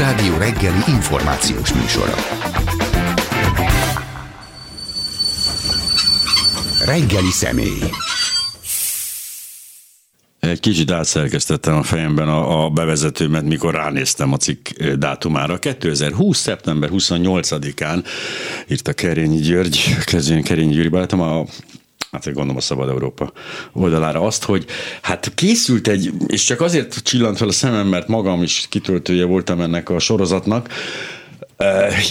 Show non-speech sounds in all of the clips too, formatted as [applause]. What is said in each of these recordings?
Klubrádió reggeli információs műsora. Reggeli személy. Egy kicsit átszerkesztettem a fejemben a, a bevezetőmet, mikor ránéztem a cikk dátumára. 2020. szeptember 28-án írta Kerényi György, kezdően Kerényi Győri barátom, a hát gondolom a Szabad Európa oldalára azt, hogy hát készült egy, és csak azért csillant fel a szemem, mert magam is kitöltője voltam ennek a sorozatnak,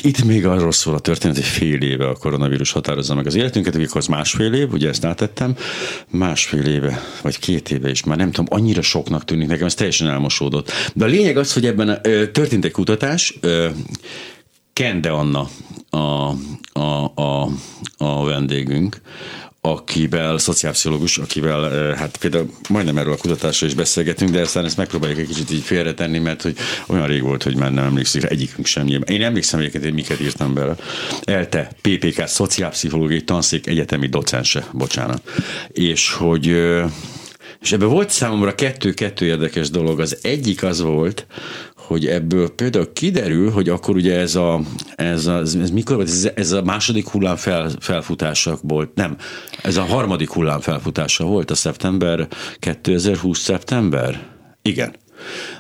itt még arról szól a történet, hogy fél éve a koronavírus határozza meg az életünket, az másfél év, ugye ezt átettem, másfél éve, vagy két éve is, már nem tudom, annyira soknak tűnik nekem, ez teljesen elmosódott. De a lényeg az, hogy ebben történt egy kutatás, Kende Anna a, a, a, a vendégünk, akivel, szociálpszichológus, akivel hát például majdnem erről a kutatásról is beszélgetünk, de aztán ezt megpróbáljuk egy kicsit így félretenni, mert hogy olyan rég volt, hogy már nem emlékszik, egyikünk sem nyilván. Én emlékszem egyébként, hogy miket írtam bele. ELTE, PPK, szociálpszichológiai tanszék egyetemi docense, bocsánat. És hogy és ebben volt számomra kettő-kettő érdekes dolog. Az egyik az volt, hogy ebből például kiderül, hogy akkor ugye ez a, ez, a, ez, mikor ez, ez a második hullám fel, felfutása volt, nem, ez a harmadik hullám felfutása volt a szeptember, 2020 szeptember? Igen.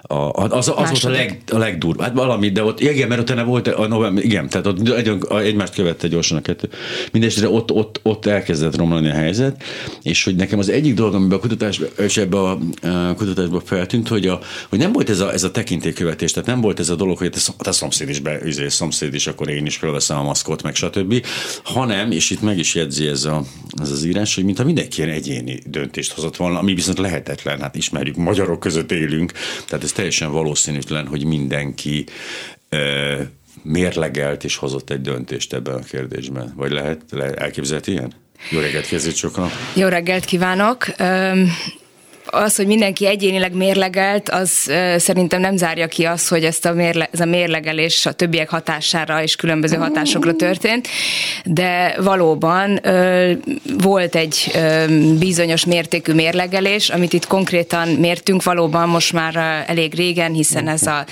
A, az, az, volt a, leg, a legdurvább. Hát valami, de ott, igen, mert utána volt a november, igen, tehát ott egy, egymást követte gyorsan a kettő. Mindenesetre ott, ott, ott elkezdett romlani a helyzet, és hogy nekem az egyik dolog, amiben a kutatásban, és ebbe a, a kutatásban feltűnt, hogy, a, hogy nem volt ez a, ez a tekintélykövetés, tehát nem volt ez a dolog, hogy a, a szomszéd is be, izé, szomszéd is, akkor én is felveszem a maszkot, meg stb. Hanem, és itt meg is jegyzi ez, a, ez az írás, hogy mintha mindenki ilyen egyéni döntést hozott volna, ami viszont lehetetlen, hát ismerjük, magyarok között élünk, tehát ez teljesen valószínűtlen, hogy mindenki mérlegelt és hozott egy döntést ebben a kérdésben. Vagy lehet, elképzelhető ilyen? Jó reggelt, kezdjük sokan. Jó reggelt kívánok! Az, hogy mindenki egyénileg mérlegelt, az szerintem nem zárja ki azt, hogy ezt a mérle, ez a mérlegelés a többiek hatására és különböző hatásokra történt, de valóban volt egy bizonyos mértékű mérlegelés, amit itt konkrétan mértünk. Valóban most már elég régen, hiszen ez a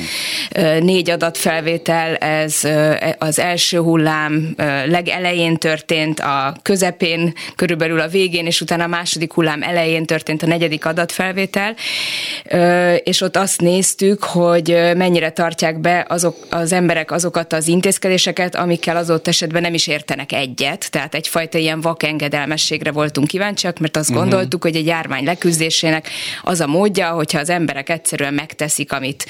négy adatfelvétel, ez ö, az első hullám legelején történt, a közepén, körülbelül a végén, és utána a második hullám elején történt a negyedik adat adatfelvétel, és ott azt néztük, hogy mennyire tartják be azok az emberek azokat az intézkedéseket, amikkel az ott esetben nem is értenek egyet, tehát egyfajta ilyen vakengedelmességre voltunk kíváncsiak, mert azt uh-huh. gondoltuk, hogy egy járvány leküzdésének az a módja, hogyha az emberek egyszerűen megteszik, amit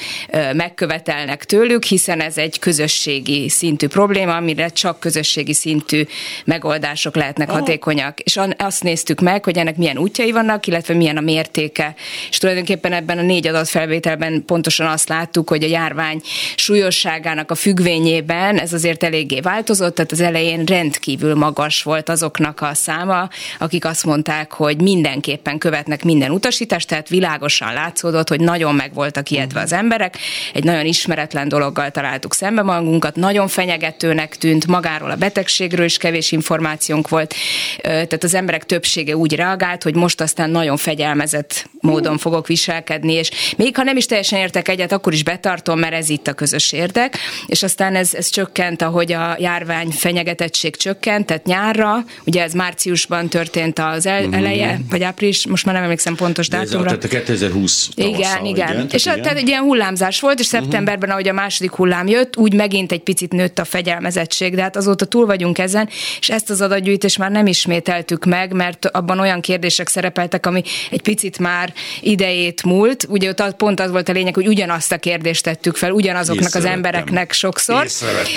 megkövetelnek tőlük, hiszen ez egy közösségi szintű probléma, amire csak közösségi szintű megoldások lehetnek hatékonyak. És azt néztük meg, hogy ennek milyen útjai vannak, illetve milyen a mérték mértéke. És tulajdonképpen ebben a négy adatfelvételben pontosan azt láttuk, hogy a járvány súlyosságának a függvényében ez azért eléggé változott, tehát az elején rendkívül magas volt azoknak a száma, akik azt mondták, hogy mindenképpen követnek minden utasítást, tehát világosan látszódott, hogy nagyon meg voltak ijedve az emberek, egy nagyon ismeretlen dologgal találtuk szembe magunkat, nagyon fenyegetőnek tűnt, magáról a betegségről is kevés információnk volt, tehát az emberek többsége úgy reagált, hogy most aztán nagyon fegyelmezett módon fogok viselkedni, és még ha nem is teljesen értek egyet, akkor is betartom, mert ez itt a közös érdek, és aztán ez, ez csökkent, ahogy a járvány fenyegetettség csökkent, tehát nyárra, ugye ez márciusban történt az el, mhm. eleje, vagy április, most már nem emlékszem pontos dátumra. Ez tehát a 2020 tavasza, Igen, igen. igen. És igen. tehát egy ilyen hullámzás volt, és mhm. szeptemberben, ahogy a második hullám jött, úgy megint egy picit nőtt a fegyelmezettség, de hát azóta túl vagyunk ezen, és ezt az adatgyűjtést már nem ismételtük meg, mert abban olyan kérdések szerepeltek, ami egy picit már idejét múlt. Ugye ott pont az volt a lényeg, hogy ugyanazt a kérdést tettük fel ugyanazoknak az embereknek sokszor,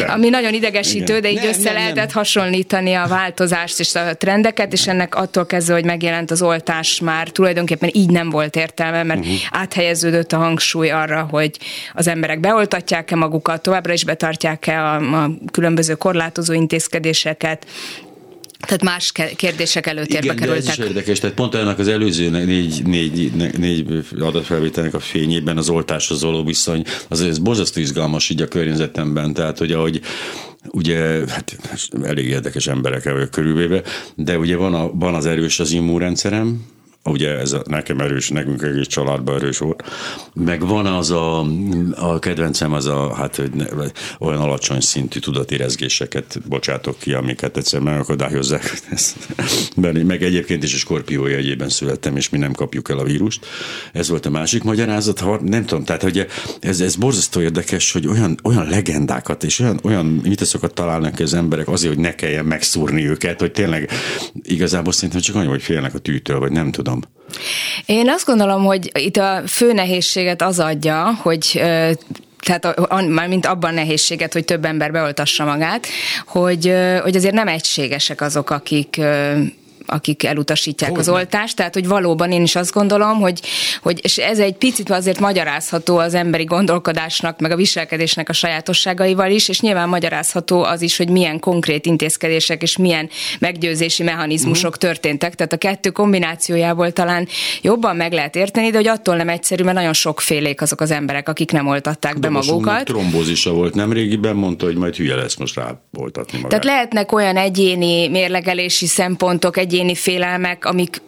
ami nagyon idegesítő, Igen. de így nem, össze nem, lehetett nem. hasonlítani a változást és a trendeket, és ennek attól kezdve, hogy megjelent az oltás már tulajdonképpen így nem volt értelme, mert uh-huh. áthelyeződött a hangsúly arra, hogy az emberek beoltatják-e magukat, továbbra is betartják-e a, a különböző korlátozó intézkedéseket, tehát más kérdések előtérbe Igen, kerültek. ez is érdekes, tehát pont ennek az előző négy, négy, négy adatfelvételnek a fényében az oltáshoz való viszony, az ez borzasztó izgalmas így a környezetemben, tehát hogy ahogy ugye, hát elég érdekes emberek vagyok körülvéve, de ugye van, a, van az erős az immunrendszerem, ugye ez nekem erős, nekünk egész családban erős volt, meg van az a, a kedvencem, az a, hát hogy ne, olyan alacsony szintű tudatérezgéseket bocsátok ki, amiket egyszer megakadályozzák. [laughs] meg egyébként is a skorpió jegyében születtem, és mi nem kapjuk el a vírust. Ez volt a másik magyarázat. Ha, nem tudom, tehát hogy ez, ez borzasztó érdekes, hogy olyan, olyan legendákat és olyan, olyan mitoszokat találnak az emberek azért, hogy ne kelljen megszúrni őket, hogy tényleg igazából szerintem csak annyi, hogy félnek a tűtől, vagy nem tudom. Én azt gondolom, hogy itt a fő nehézséget az adja, hogy tehát már mint abban nehézséget, hogy több ember beoltassa magát, hogy, hogy azért nem egységesek azok, akik akik elutasítják hogy az oltást, tehát hogy valóban én is azt gondolom, hogy, hogy és ez egy picit azért magyarázható az emberi gondolkodásnak, meg a viselkedésnek a sajátosságaival is, és nyilván magyarázható az is, hogy milyen konkrét intézkedések és milyen meggyőzési mechanizmusok uh-huh. történtek, tehát a kettő kombinációjából talán jobban meg lehet érteni, de hogy attól nem egyszerű, mert nagyon sokfélék azok az emberek, akik nem oltatták de be magukat. trombózisa volt nem régiben, mondta, hogy majd hülye lesz most rá oltatni magát. Tehát lehetnek olyan egyéni mérlegelési szempontok, egyéni egyéni félelmek, amik,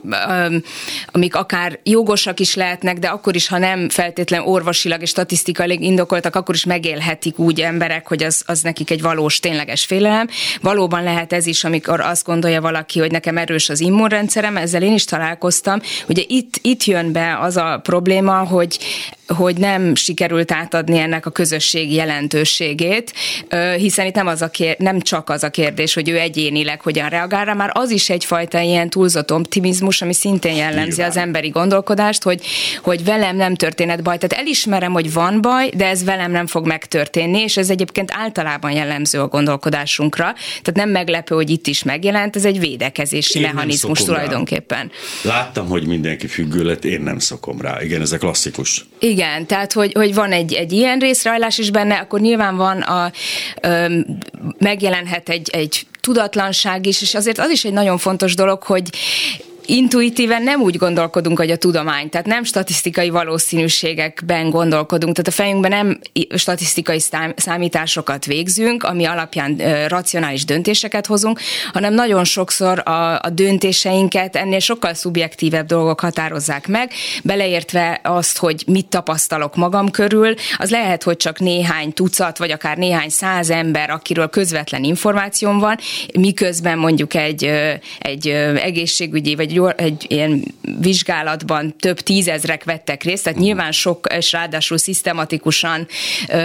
amik akár jogosak is lehetnek, de akkor is, ha nem feltétlen orvosilag és statisztikailag indokoltak, akkor is megélhetik úgy emberek, hogy az, az nekik egy valós, tényleges félelem. Valóban lehet ez is, amikor azt gondolja valaki, hogy nekem erős az immunrendszerem, ezzel én is találkoztam. Ugye itt, itt jön be az a probléma, hogy hogy nem sikerült átadni ennek a közösség jelentőségét, hiszen itt nem, az a kér, nem csak az a kérdés, hogy ő egyénileg hogyan reagál rá, már az is egyfajta ilyen túlzott optimizmus, ami szintén jellemzi Nyilván. az emberi gondolkodást, hogy, hogy velem nem történhet baj. Tehát elismerem, hogy van baj, de ez velem nem fog megtörténni, és ez egyébként általában jellemző a gondolkodásunkra. Tehát nem meglepő, hogy itt is megjelent, ez egy védekezési én mechanizmus tulajdonképpen. Rá. Láttam, hogy mindenki függő lett, én nem szokom rá. Igen, ez a klasszikus. Igen, tehát hogy, hogy van egy, egy ilyen részrajlás is benne, akkor nyilván van a, ö, megjelenhet egy, egy tudatlanság is, és azért az is egy nagyon fontos dolog, hogy intuitíven nem úgy gondolkodunk, hogy a tudomány, tehát nem statisztikai valószínűségekben gondolkodunk, tehát a fejünkben nem statisztikai számításokat végzünk, ami alapján racionális döntéseket hozunk, hanem nagyon sokszor a, a döntéseinket ennél sokkal szubjektívebb dolgok határozzák meg, beleértve azt, hogy mit tapasztalok magam körül, az lehet, hogy csak néhány tucat, vagy akár néhány száz ember, akiről közvetlen információm van, miközben mondjuk egy, egy egészségügyi vagy egy, egy ilyen vizsgálatban több tízezrek vettek részt, tehát nyilván sok, és ráadásul szisztematikusan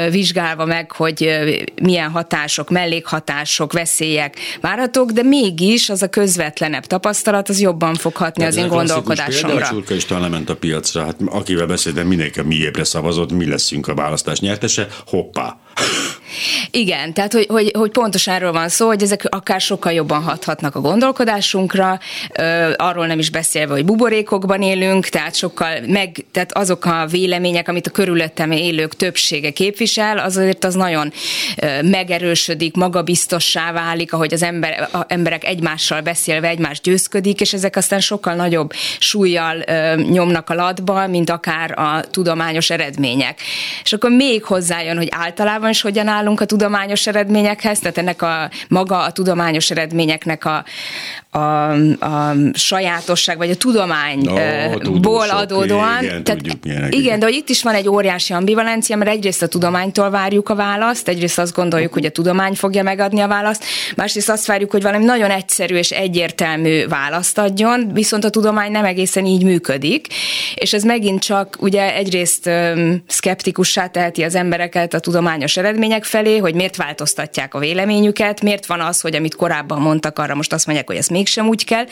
vizsgálva meg, hogy milyen hatások, mellékhatások, veszélyek várhatók, de mégis az a közvetlenebb tapasztalat, az jobban fog hatni de az én gondolkodásomra. Például Csurka is talán lement a piacra, hát akivel beszéltem, mindenki a miépre szavazott, mi leszünk a választás nyertese, hoppá. Igen, tehát hogy, hogy, hogy pontosan erről van szó, hogy ezek akár sokkal jobban hathatnak a gondolkodásunkra, arról nem is beszélve, hogy buborékokban élünk, tehát sokkal meg, tehát azok a vélemények, amit a körülöttem élők többsége képvisel, az azért az nagyon megerősödik, magabiztossá válik, ahogy az ember, a emberek egymással beszélve egymást győzködik, és ezek aztán sokkal nagyobb súlyjal nyomnak a latba, mint akár a tudományos eredmények. És akkor még hozzájön, hogy általában is hogyan állunk a tudományos eredményekhez, tehát ennek a maga a tudományos eredményeknek a, a, a sajátosság, vagy a tudományból oh, adódóan. Igen, tehát, tudjuk, igen, igen, de hogy itt is van egy óriási ambivalencia, mert egyrészt a tudománytól várjuk a választ, egyrészt azt gondoljuk, hogy a tudomány fogja megadni a választ, másrészt azt várjuk, hogy valami nagyon egyszerű és egyértelmű választ adjon, viszont a tudomány nem egészen így működik, és ez megint csak ugye egyrészt szkeptikussá teheti az embereket a tudományos eredmények felé, hogy miért változtatják a véleményüket, miért van az, hogy amit korábban mondtak, arra most azt mondják, hogy ezt mégsem úgy kell.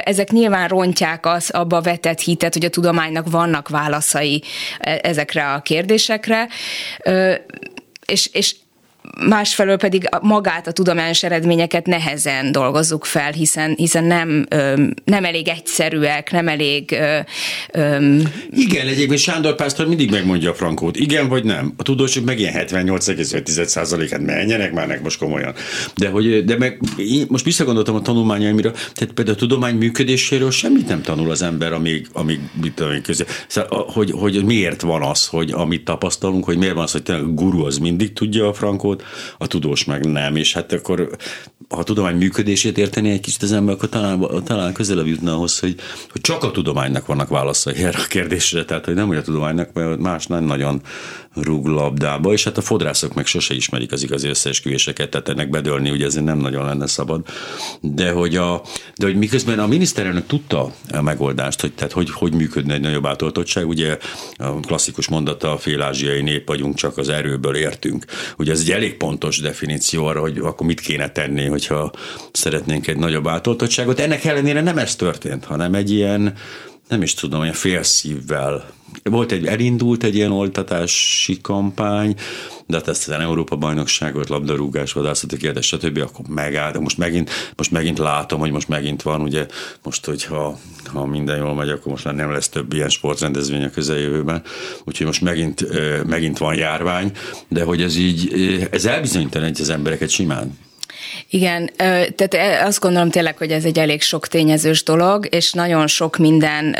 Ezek nyilván rontják az abba vetett hitet, hogy a tudománynak vannak válaszai e, ezekre a kérdésekre. És, és másfelől pedig magát a tudományos eredményeket nehezen dolgozzuk fel, hiszen, hiszen nem, nem elég egyszerűek, nem elég... Igen, egyébként Sándor Pásztor mindig megmondja a frankót, igen vagy nem. A tudósok meg ilyen 78,5%-át menjenek már meg most komolyan. De, hogy, de meg én most visszagondoltam a tanulmányaimra, tehát például a tudomány működéséről semmit nem tanul az ember, amíg, amíg mit tudom közé. Szóval, hogy, hogy miért van az, hogy amit tapasztalunk, hogy miért van az, hogy tényleg a guru az mindig tudja a frankót, a tudós meg nem, és hát akkor ha a tudomány működését érteni egy kicsit az ember, akkor talán, talán közelebb jutna ahhoz, hogy, hogy csak a tudománynak vannak válaszai erre a kérdésre, tehát hogy nem hogy a tudománynak, mert más nem nagyon rúg labdába, és hát a fodrászok meg sose ismerik az igazi összeesküvéseket, tehát ennek bedölni ugye ezért nem nagyon lenne szabad. De hogy, a, de hogy miközben a miniszterelnök tudta a megoldást, hogy, tehát hogy, hogy működne egy nagyobb átoltottság, ugye a klasszikus mondata, a fél-ázsiai nép vagyunk, csak az erőből értünk. Ugye ez egy elég pontos definíció arra, hogy akkor mit kéne tenni, hogyha szeretnénk egy nagyobb átoltottságot. Ennek ellenére nem ez történt, hanem egy ilyen, nem is tudom, olyan félszívvel volt egy, elindult egy ilyen oltatási kampány, de hát ezt az Európa bajnokságot, labdarúgás, vadászati kérdés, stb. akkor megállt, de most megint, most megint látom, hogy most megint van, ugye most, hogyha ha minden jól megy, akkor most már nem lesz több ilyen sportrendezvény a közeljövőben, úgyhogy most megint, megint van járvány, de hogy ez így, ez elbizonyítaná az embereket simán. Igen, tehát azt gondolom tényleg, hogy ez egy elég sok tényezős dolog, és nagyon sok minden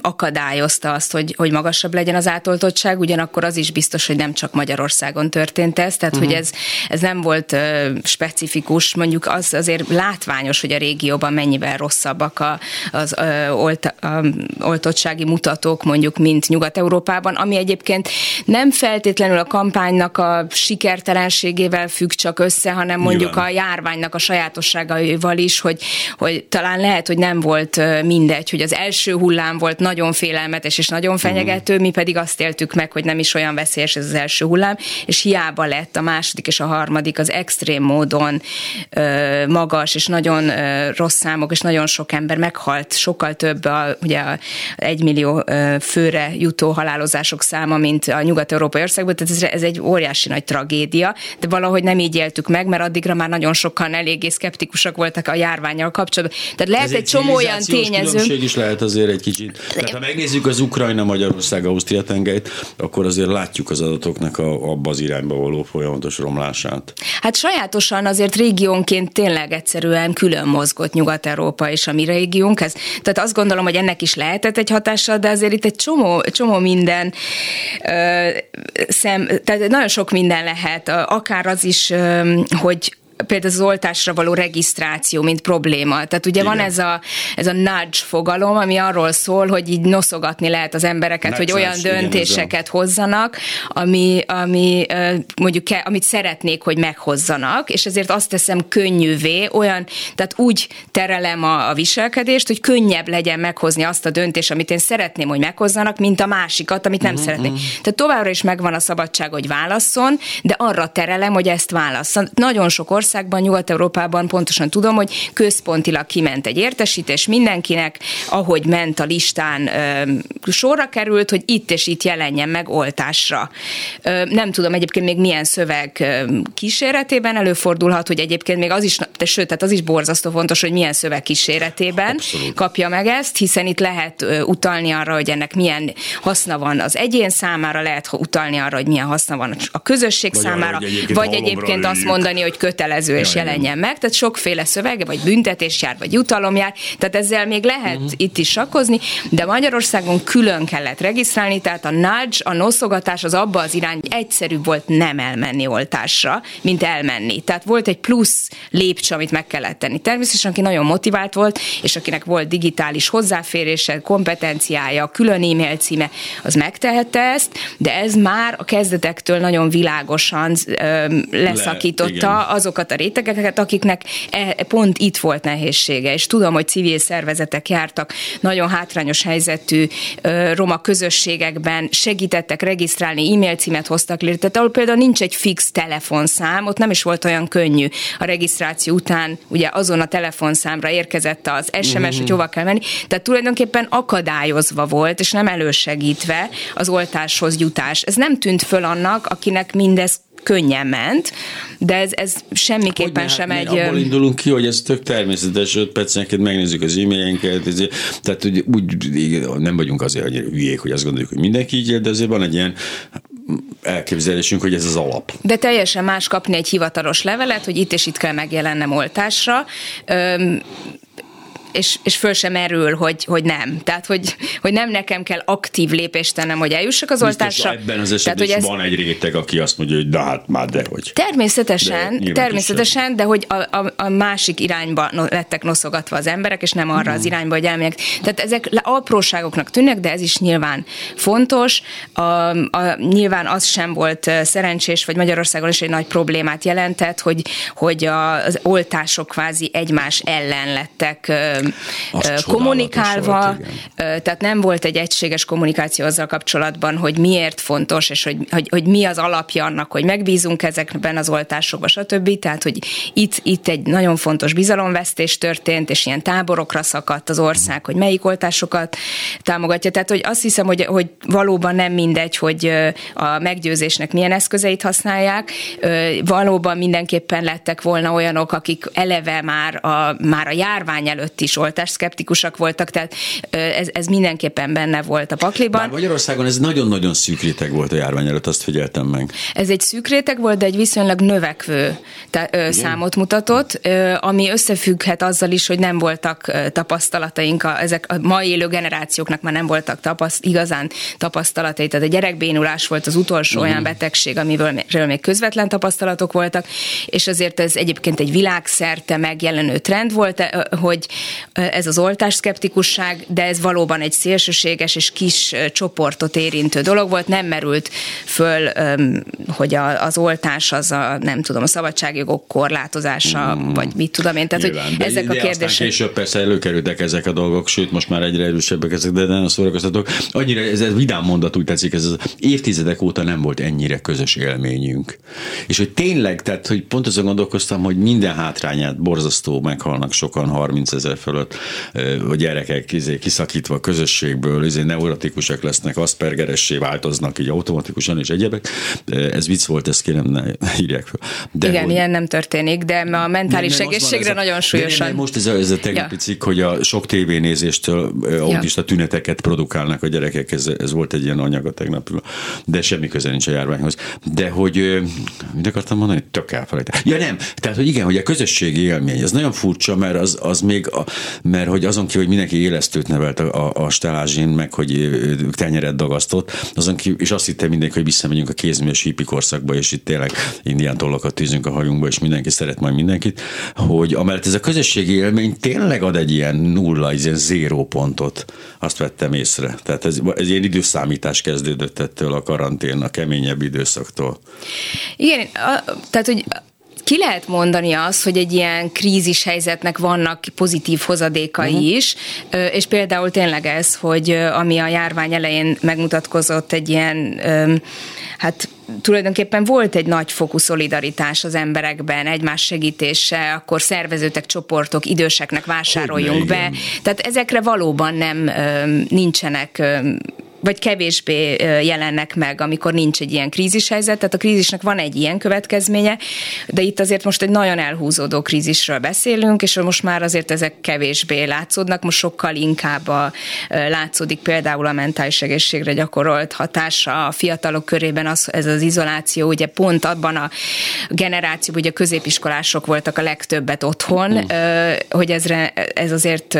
akadályozta azt, hogy, hogy magasabb legyen az átoltottság, ugyanakkor az is biztos, hogy nem csak Magyarországon történt ez, tehát uh-huh. hogy mhm. ez, ez nem volt specifikus, mondjuk az azért látványos, hogy a régióban mennyivel rosszabbak a, az olt, a, oltottsági mutatók, mondjuk, mint Nyugat-Európában, ami egyébként nem feltétlenül a kampánynak a sikertelenségével függ csak össze, hanem mondjuk Nyilván. a járványnak a sajátosságaival is, hogy, hogy talán lehet, hogy nem volt mindegy, hogy az első hullám volt nagyon félelmetes és nagyon fenyegető, mi pedig azt éltük meg, hogy nem is olyan veszélyes ez az első hullám, és hiába lett a második és a harmadik az extrém módon ö, magas, és nagyon ö, rossz számok, és nagyon sok ember meghalt, sokkal több a, ugye a egymillió ö, főre jutó halálozások száma, mint a nyugat-európai országban, tehát ez, ez egy óriási nagy tragédia, de valahogy nem így éltük meg, mert addigra már nagyon sokan eléggé szkeptikusak voltak a járványal kapcsolatban. Tehát lehet Ez egy, egy csomó olyan tényező. is lehet azért egy kicsit. Tehát ha megnézzük az Ukrajna, Magyarország, Ausztria tengelyt, akkor azért látjuk az adatoknak a, abba az irányba való folyamatos romlását. Hát sajátosan azért régiónként tényleg egyszerűen külön mozgott Nyugat-Európa és a mi régiónk. Ez, tehát azt gondolom, hogy ennek is lehetett egy hatással, de azért itt egy csomó, csomó minden ö, szem, tehát nagyon sok minden lehet, akár az is, ö, hogy például az oltásra való regisztráció, mint probléma. Tehát ugye Igen. van ez a, ez a nudge fogalom, ami arról szól, hogy így noszogatni lehet az embereket, nudge, hogy olyan nudge, döntéseket Igen, hozzanak, ami, ami mondjuk, amit szeretnék, hogy meghozzanak, és ezért azt teszem könnyűvé, olyan, tehát úgy terelem a, a viselkedést, hogy könnyebb legyen meghozni azt a döntést, amit én szeretném, hogy meghozzanak, mint a másikat, amit nem uh-huh, szeretnék. Uh-huh. Tehát továbbra is megvan a szabadság, hogy válasszon, de arra terelem, hogy ezt válasszon. Nagyon sok ország országban, Nyugat-Európában pontosan tudom, hogy központilag kiment egy értesítés mindenkinek, ahogy ment a listán sorra került, hogy itt és itt jelenjen meg oltásra. Nem tudom egyébként még milyen szöveg kíséretében előfordulhat, hogy egyébként még az is, de sőt, tehát az is borzasztó fontos, hogy milyen szöveg kíséretében Abszolút. kapja meg ezt, hiszen itt lehet utalni arra, hogy ennek milyen haszna van az egyén számára, lehet utalni arra, hogy milyen haszna van a közösség vagy számára, arra, egyébként vagy egyébként azt mondani, hogy kötelező kötelező és jelenjen meg, tehát sokféle szövege, vagy büntetés jár, vagy jutalom jár, tehát ezzel még lehet uh-huh. itt is sakkozni, de Magyarországon külön kellett regisztrálni, tehát a nudge, a noszogatás az abba az irány, egyszerűbb volt nem elmenni oltásra, mint elmenni. Tehát volt egy plusz lépcső, amit meg kellett tenni. Természetesen, aki nagyon motivált volt, és akinek volt digitális hozzáférése, kompetenciája, külön e-mail címe, az megtehette ezt, de ez már a kezdetektől nagyon világosan ö, leszakította Le, azokat a rétegeket, akiknek e, pont itt volt nehézsége, és tudom, hogy civil szervezetek jártak nagyon hátrányos helyzetű roma közösségekben, segítettek regisztrálni, e-mail címet hoztak létre, tehát ahol például nincs egy fix telefonszám, ott nem is volt olyan könnyű a regisztráció után, ugye azon a telefonszámra érkezett az SMS, uh-huh. hogy hova kell menni, tehát tulajdonképpen akadályozva volt, és nem elősegítve az oltáshoz jutás. Ez nem tűnt föl annak, akinek mindez könnyen ment, de ez, ez semmiképpen hogy sem egy... Abból indulunk ki, hogy ez tök természetes, 5 percenként megnézzük az e-mailyenket, tehát úgy, úgy nem vagyunk azért hogy hülyék, hogy azt gondoljuk, hogy mindenki így él, de azért van egy ilyen elképzelésünk, hogy ez az alap. De teljesen más kapni egy hivatalos levelet, hogy itt és itt kell megjelennem oltásra. Öm, és, és föl sem erül, hogy, hogy nem. Tehát, hogy, hogy nem nekem kell aktív lépést tennem, hogy eljussak az oltásra. Ebben az esetben Tehát, hogy ez... van egy réteg, aki azt mondja, hogy de hát már dehogy. Természetesen, de természetesen, de hogy a, a, a másik irányba lettek noszogatva az emberek, és nem arra mm. az irányba, hogy elmegyek. Tehát ezek apróságoknak tűnnek, de ez is nyilván fontos. A, a, nyilván az sem volt szerencsés, vagy Magyarországon is egy nagy problémát jelentett, hogy, hogy az oltások kvázi egymás ellen lettek az kommunikálva, volt, tehát nem volt egy egységes kommunikáció azzal kapcsolatban, hogy miért fontos, és hogy, hogy, hogy mi az alapja annak, hogy megbízunk ezekben az oltásokban, stb. Tehát, hogy itt, itt egy nagyon fontos bizalomvesztés történt, és ilyen táborokra szakadt az ország, hogy melyik oltásokat támogatja. Tehát, hogy azt hiszem, hogy, hogy valóban nem mindegy, hogy a meggyőzésnek milyen eszközeit használják. Valóban mindenképpen lettek volna olyanok, akik eleve már a, már a járvány előtt is oltásszkeptikusak voltak, tehát ez, ez mindenképpen benne volt a pakliban. Bár Magyarországon ez nagyon-nagyon szűk réteg volt a járvány előtt, azt figyeltem meg. Ez egy szűk réteg volt, de egy viszonylag növekvő te, számot mutatott, ami összefügghet azzal is, hogy nem voltak tapasztalataink, a, ezek a mai élő generációknak már nem voltak tapaszt, igazán tapasztalatai, tehát a gyerekbénulás volt az utolsó uh-huh. olyan betegség, amiről még közvetlen tapasztalatok voltak, és azért ez egyébként egy világszerte megjelenő trend volt, hogy ez az oltás szkeptikusság, de ez valóban egy szélsőséges és kis csoportot érintő dolog volt, nem merült föl, hogy az oltás az a, nem tudom, a szabadságjogok korlátozása, mm. vagy mit tudom én, tehát Nyilván, hogy ezek de a kérdések. később persze előkerültek ezek a dolgok, sőt most már egyre erősebbek ezek, de nem szórakoztatók. Annyira ez, ez vidám mondat úgy tetszik, ez az évtizedek óta nem volt ennyire közös élményünk. És hogy tényleg, tehát hogy pont azon gondolkoztam, hogy minden hátrányát borzasztó meghalnak sokan 30 ezer fölött, a gyerekek izé, kiszakítva a közösségből, izé, neurotikusak lesznek, aspergeressé változnak így automatikusan és egyebek. Ez vicc volt, ezt kérem, ne [laughs] írják fel. De Igen, hogy... ilyen nem történik, de a mentális nem, nem, egészségre a, nagyon súlyosan. Nem, nem, most ez a, ez a tegnapi ja. cikk, hogy a sok tévénézéstől autista ja. tüneteket produkálnak a gyerekek, ez, ez volt egy ilyen anyag a tegnap, de semmi köze nincs a járványhoz. De hogy, mit akartam mondani? Tök elfelejtem. Ja nem, tehát hogy igen, hogy a közösségi élmény, ez nagyon furcsa, mert az, az még, a, mert hogy azon kívül, hogy mindenki élesztőt nevelt a, a, a stelázsin, meg hogy tenyeret dagasztott, azon kívül, és azt hitte mindenki, hogy visszamegyünk a kézműves hippikorszakba, és itt tényleg indián tollakat tűzünk a hajunkba, és mindenki szeret majd mindenkit, hogy amellett ez a közösségi élmény tényleg ad egy ilyen nulla, egy ilyen zéró pontot, azt vettem észre. Tehát ez, ez ilyen időszámítás kezdődött ettől a karantén, a keményebb időszaktól. Igen, a, tehát hogy ki lehet mondani azt, hogy egy ilyen krízis helyzetnek vannak pozitív hozadékai uh-huh. is, és például tényleg ez, hogy ami a járvány elején megmutatkozott egy ilyen, hát tulajdonképpen volt egy nagyfokú szolidaritás az emberekben, egymás segítése, akkor szervezőtek, csoportok, időseknek vásároljunk Hogy be. Tehát ezekre valóban nem nincsenek vagy kevésbé jelennek meg, amikor nincs egy ilyen krízishelyzet. Tehát a krízisnek van egy ilyen következménye, de itt azért most egy nagyon elhúzódó krízisről beszélünk, és most már azért ezek kevésbé látszódnak, most sokkal inkább a, látszódik például a mentális egészségre gyakorolt hatása a fiatalok körében az, ez az izoláció, ugye pont abban a generációban, ugye a középiskolások voltak a legtöbbet otthon, mm. hogy ezre, ez azért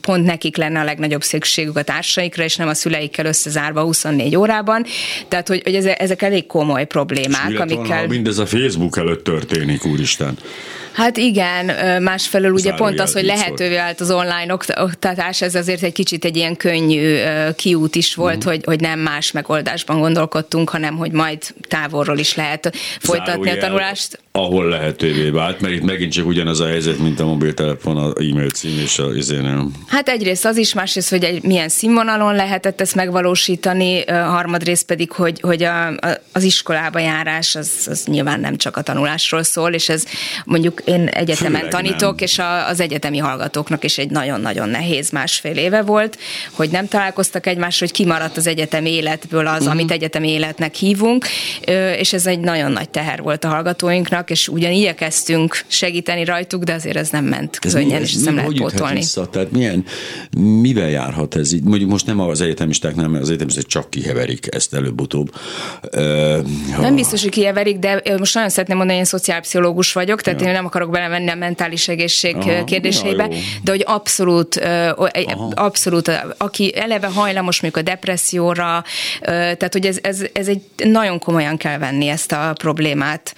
pont nekik lenne a legnagyobb szükségük a társaikra, és nem a szüleikkel összezárva 24 órában, tehát hogy, hogy ezek elég komoly problémák, amikkel... mindez a Facebook előtt történik, úristen. Hát igen, másfelől ugye pont az, hogy lehetővé vált az online oktatás, ez azért egy kicsit egy ilyen könnyű kiút is volt, uh-huh. hogy, hogy nem más megoldásban gondolkodtunk, hanem hogy majd távolról is lehet folytatni Zárójel, a tanulást. Ahol lehetővé vált, mert itt megint csak ugyanaz a helyzet, mint a mobiltelefon, az e-mail cím és a izénél. Hát egyrészt az is, másrészt, hogy egy, milyen színvonalon lehetett ezt megvalósítani, harmadrészt pedig, hogy, hogy a, a, az iskolába járás az, az nyilván nem csak a tanulásról szól, és ez mondjuk én egyetemen Főleg tanítok, nem. és a, az egyetemi hallgatóknak is egy nagyon-nagyon nehéz másfél éve volt, hogy nem találkoztak egymás, hogy kimaradt az egyetemi életből az, uh-huh. amit egyetemi életnek hívunk, és ez egy nagyon nagy teher volt a hallgatóinknak, és ugyan igyekeztünk segíteni rajtuk, de azért ez nem ment Ez könnyen, mi- és ez ezt nem lehet pótolni. Vissza? Tehát milyen, mivel járhat ez így? Mondjuk most nem az egyetemisták, nem, mert az egyetemisták csak kiheverik ezt előbb-utóbb. Ha- Nem biztos, hogy kiheverik, de most nagyon szeretném mondani, hogy én szociálpszichológus vagyok, tehát ja. én nem akarok belemenni a mentális egészség Aha, Aha, kérdéseibe, ja, de hogy abszolút, egy- abszolút, aki eleve hajlamos mondjuk a depresszióra, tehát hogy ez, ez, ez egy nagyon komolyan kell venni ezt a problémát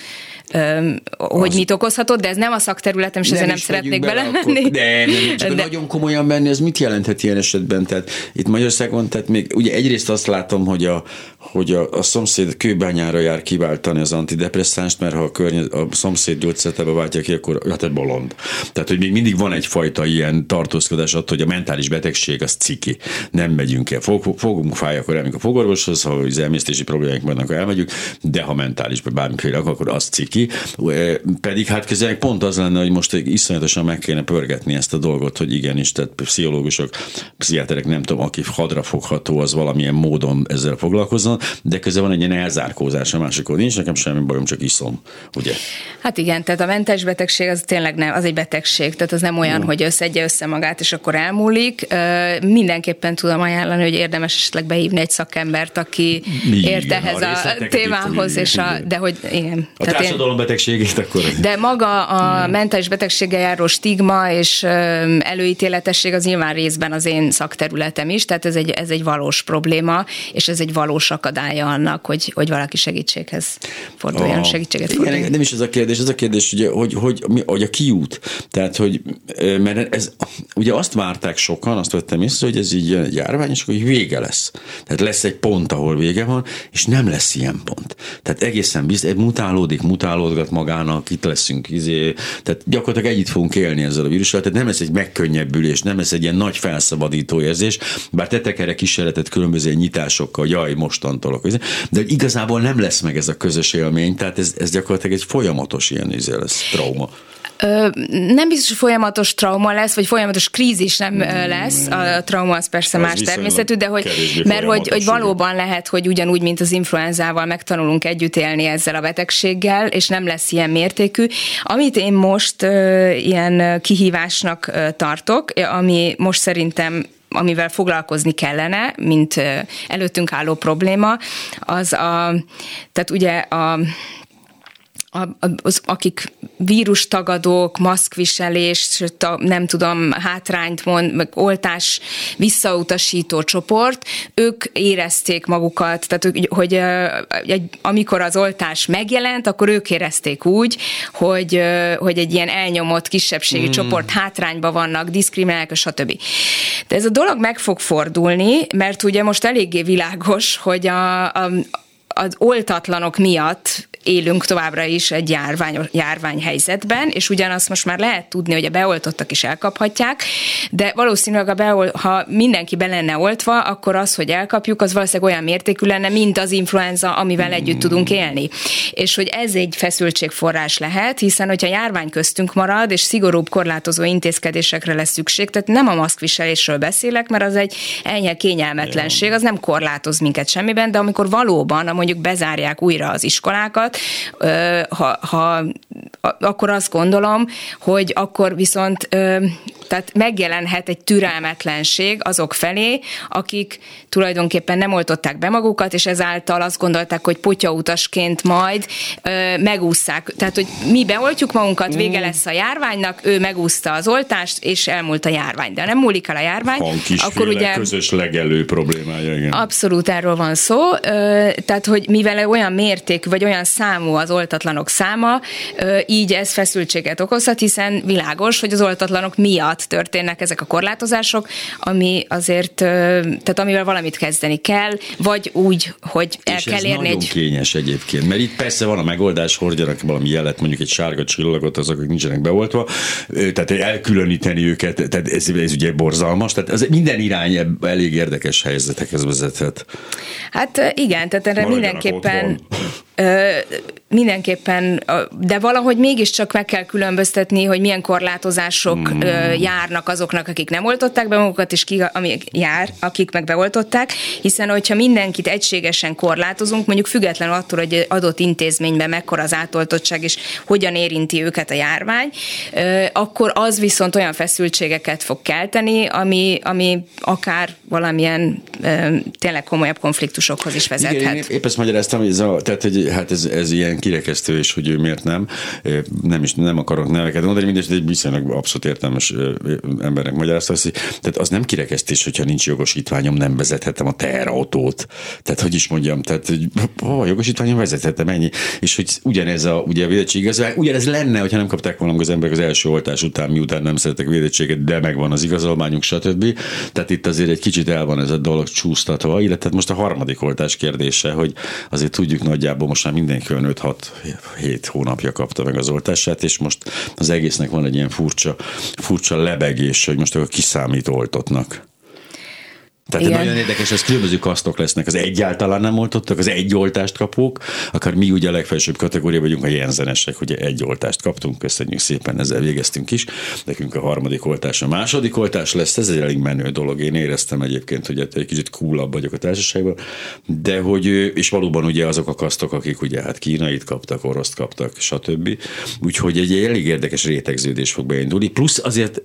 hogy Az- mit okozhatott, de ez nem a szakterületem, és ezért nem szeretnék bele belemenni. Akkor, de, nem, csak De- nagyon komolyan benni, ez mit jelenthet ilyen esetben? Tehát itt Magyarországon, tehát még ugye egyrészt azt látom, hogy a, hogy a, a szomszéd kőbányára jár kiváltani az antidepresszánst, mert ha a, környe, a szomszéd gyógyszertebe váltja ki, akkor hát egy bolond. Tehát, hogy még mindig van egyfajta ilyen tartózkodás attól, hogy a mentális betegség az ciki. Nem megyünk el. Fog, fogunk fáj, akkor elmegyünk a fogorvoshoz, ha az emésztési problémáink vannak, akkor elmegyünk, de ha mentális bármiféle, akkor az ciki. E, Pedig hát közel pont az lenne, hogy most iszonyatosan meg kéne pörgetni ezt a dolgot, hogy igenis, tehát pszichológusok, pszichiáterek, nem tudom, aki hadra fogható, az valamilyen módon ezzel foglalkozzon, de közben van egy ilyen elzárkózás a másikon. Nincs nekem semmi bajom, csak iszom, ugye? Hát igen, tehát a mentális betegség az tényleg nem, az egy betegség, tehát az nem olyan, hogy összedje össze magát, és akkor elmúlik. Mindenképpen tudom ajánlani, hogy érdemes esetleg behívni egy szakembert, aki ért a ehhez a, részleteket témához, és a, de hogy igen. A tehát én- társadalom betegségét akkor... de maga a mentális betegséggel járó stigma és előítéletesség az nyilván részben az én szakterületem is, tehát ez egy, ez egy valós probléma, és ez egy valós akadálya annak, hogy, hogy valaki segítséghez forduljon, Ah, segítséget igen, forduljon. Nem is ez a kérdés, ez a kérdés, ugye, hogy, hogy, mi, hogy a kiút. Tehát, hogy mert ez, ugye azt várták sokan, azt vettem észre, hogy ez így jön egy járvány, és akkor vége lesz. Tehát lesz egy pont, ahol vége van, és nem lesz ilyen pont. Tehát egészen biztos, mutálódik, mutálódgat magának, itt leszünk, izé, tehát gyakorlatilag együtt fogunk élni ezzel a vírussal, tehát nem lesz egy megkönnyebbülés, nem lesz egy ilyen nagy felszabadító érzés, bár tettek erre kísérletet különböző nyitásokkal, jaj, mostantól, izé, de igazából nem lesz meg ez a közös élmény, tehát ez, ez gyakorlatilag egy folyamatos ilyen izé lesz, trauma. Nem biztos, hogy folyamatos trauma lesz, vagy folyamatos krízis nem ö, lesz. A trauma az persze Az más természetű, de hogy, mert hogy, hogy valóban lehet, hogy ugyanúgy, mint az influenzával megtanulunk együtt élni ezzel a betegséggel, és nem lesz ilyen mértékű. Amit én most ilyen kihívásnak tartok, ami most szerintem amivel foglalkozni kellene, mint előttünk álló probléma, az a, tehát ugye a a- az, akik vírustagadók, maszkviselés, nem tudom, hátrányt mond, meg oltás visszautasító csoport, ők érezték magukat, tehát hogy, hogy amikor az oltás megjelent, akkor ők érezték úgy, hogy, hogy egy ilyen elnyomott kisebbségi mm. csoport hátrányban vannak, diszkriminálják, stb. De ez a dolog meg fog fordulni, mert ugye most eléggé világos, hogy a, a az oltatlanok miatt élünk továbbra is egy járvány, járványhelyzetben, és ugyanazt most már lehet tudni, hogy a beoltottak is elkaphatják, de valószínűleg a beol, ha mindenki be lenne oltva, akkor az, hogy elkapjuk, az valószínűleg olyan mértékű lenne, mint az influenza, amivel együtt tudunk élni. És hogy ez egy feszültségforrás lehet, hiszen hogyha járvány köztünk marad, és szigorúbb korlátozó intézkedésekre lesz szükség, tehát nem a maszkviselésről beszélek, mert az egy enyhe kényelmetlenség, az nem korlátoz minket semmiben, de amikor valóban, mondjuk bezárják újra az iskolákat, ö, ha, ha akkor azt gondolom, hogy akkor viszont tehát megjelenhet egy türelmetlenség azok felé, akik tulajdonképpen nem oltották be magukat, és ezáltal azt gondolták, hogy potyautasként majd ö, megúszszák. Tehát, hogy mi beoltjuk magunkat, vége lesz a járványnak, ő megúszta az oltást, és elmúlt a járvány. De ha nem múlik el a járvány, akkor ugye... közös legelő problémája, igen. Abszolút erről van szó, ö, tehát hogy mivel olyan mérték vagy olyan számú az oltatlanok száma, ö, így ez feszültséget okozhat, hiszen világos, hogy az oltatlanok miatt történnek ezek a korlátozások, ami azért, tehát amivel valamit kezdeni kell, vagy úgy, hogy el és kell ez érni nagyon egy kényes egyébként, mert itt persze van a megoldás, hordjanak valami jelet, mondjuk egy sárga csillagot, azok, akik nincsenek beoltva, tehát elkülöníteni őket, tehát ez, ez ugye borzalmas, tehát az minden irány elég érdekes helyzetekhez vezethet. Hát igen, tehát erre Maradjanak mindenképpen otthon. ö, mindenképpen, de valahogy mégiscsak meg kell különböztetni, hogy milyen korlátozások hmm. járnak azoknak, akik nem oltották be magukat, és ki, ami jár, akik meg beoltották, hiszen hogyha mindenkit egységesen korlátozunk, mondjuk függetlenül attól, hogy adott intézményben mekkora az átoltottság, és hogyan érinti őket a járvány, akkor az viszont olyan feszültségeket fog kelteni, ami, ami akár valamilyen tényleg komolyabb konfliktusokhoz is vezethet. Igen, én épp ezt magyaráztam, hogy ez, a, tehát, hogy, hát ez, ez ilyen kirekesztő, és hogy ő miért nem. Nem is nem akarok neveket mondani, mindegy, egy viszonylag abszolút értelmes embernek magyarázta, hogy tehát az nem kirekesztés, hogyha nincs jogosítványom, nem vezethetem a teherautót. Tehát, hogy is mondjam, tehát, hogy a jogosítványom vezethetem ennyi. És hogy ugyanez a, ugye a védettség igazolvány, ugyanez lenne, hogyha nem kapták volna az emberek az első oltás után, miután nem szeretek védettséget, de megvan az igazolványunk, stb. Tehát itt azért egy kicsit el van ez a dolog csúsztatva, illetve most a harmadik oltás kérdése, hogy azért tudjuk nagyjából most már mindenki 5-6-7 hónapja kapta meg az oltását, és most az egésznek van egy ilyen furcsa, furcsa lebegés, hogy most akkor kiszámít oltottnak. Tehát Igen. nagyon érdekes, ez különböző kasztok lesznek. Az egyáltalán nem oltottak, az egy oltást kapók, akár mi ugye a legfelsőbb kategória vagyunk a jenzenesek, ugye egy oltást kaptunk, köszönjük szépen, ezzel végeztünk is. Nekünk a harmadik oltás, a második oltás lesz, ez egy elég menő dolog. Én éreztem egyébként, hogy egy kicsit coolabb vagyok a társaságban, de hogy, és valóban ugye azok a kasztok, akik ugye hát kínait kaptak, oroszt kaptak, stb. Úgyhogy egy elég érdekes rétegződés fog beindulni. Plusz azért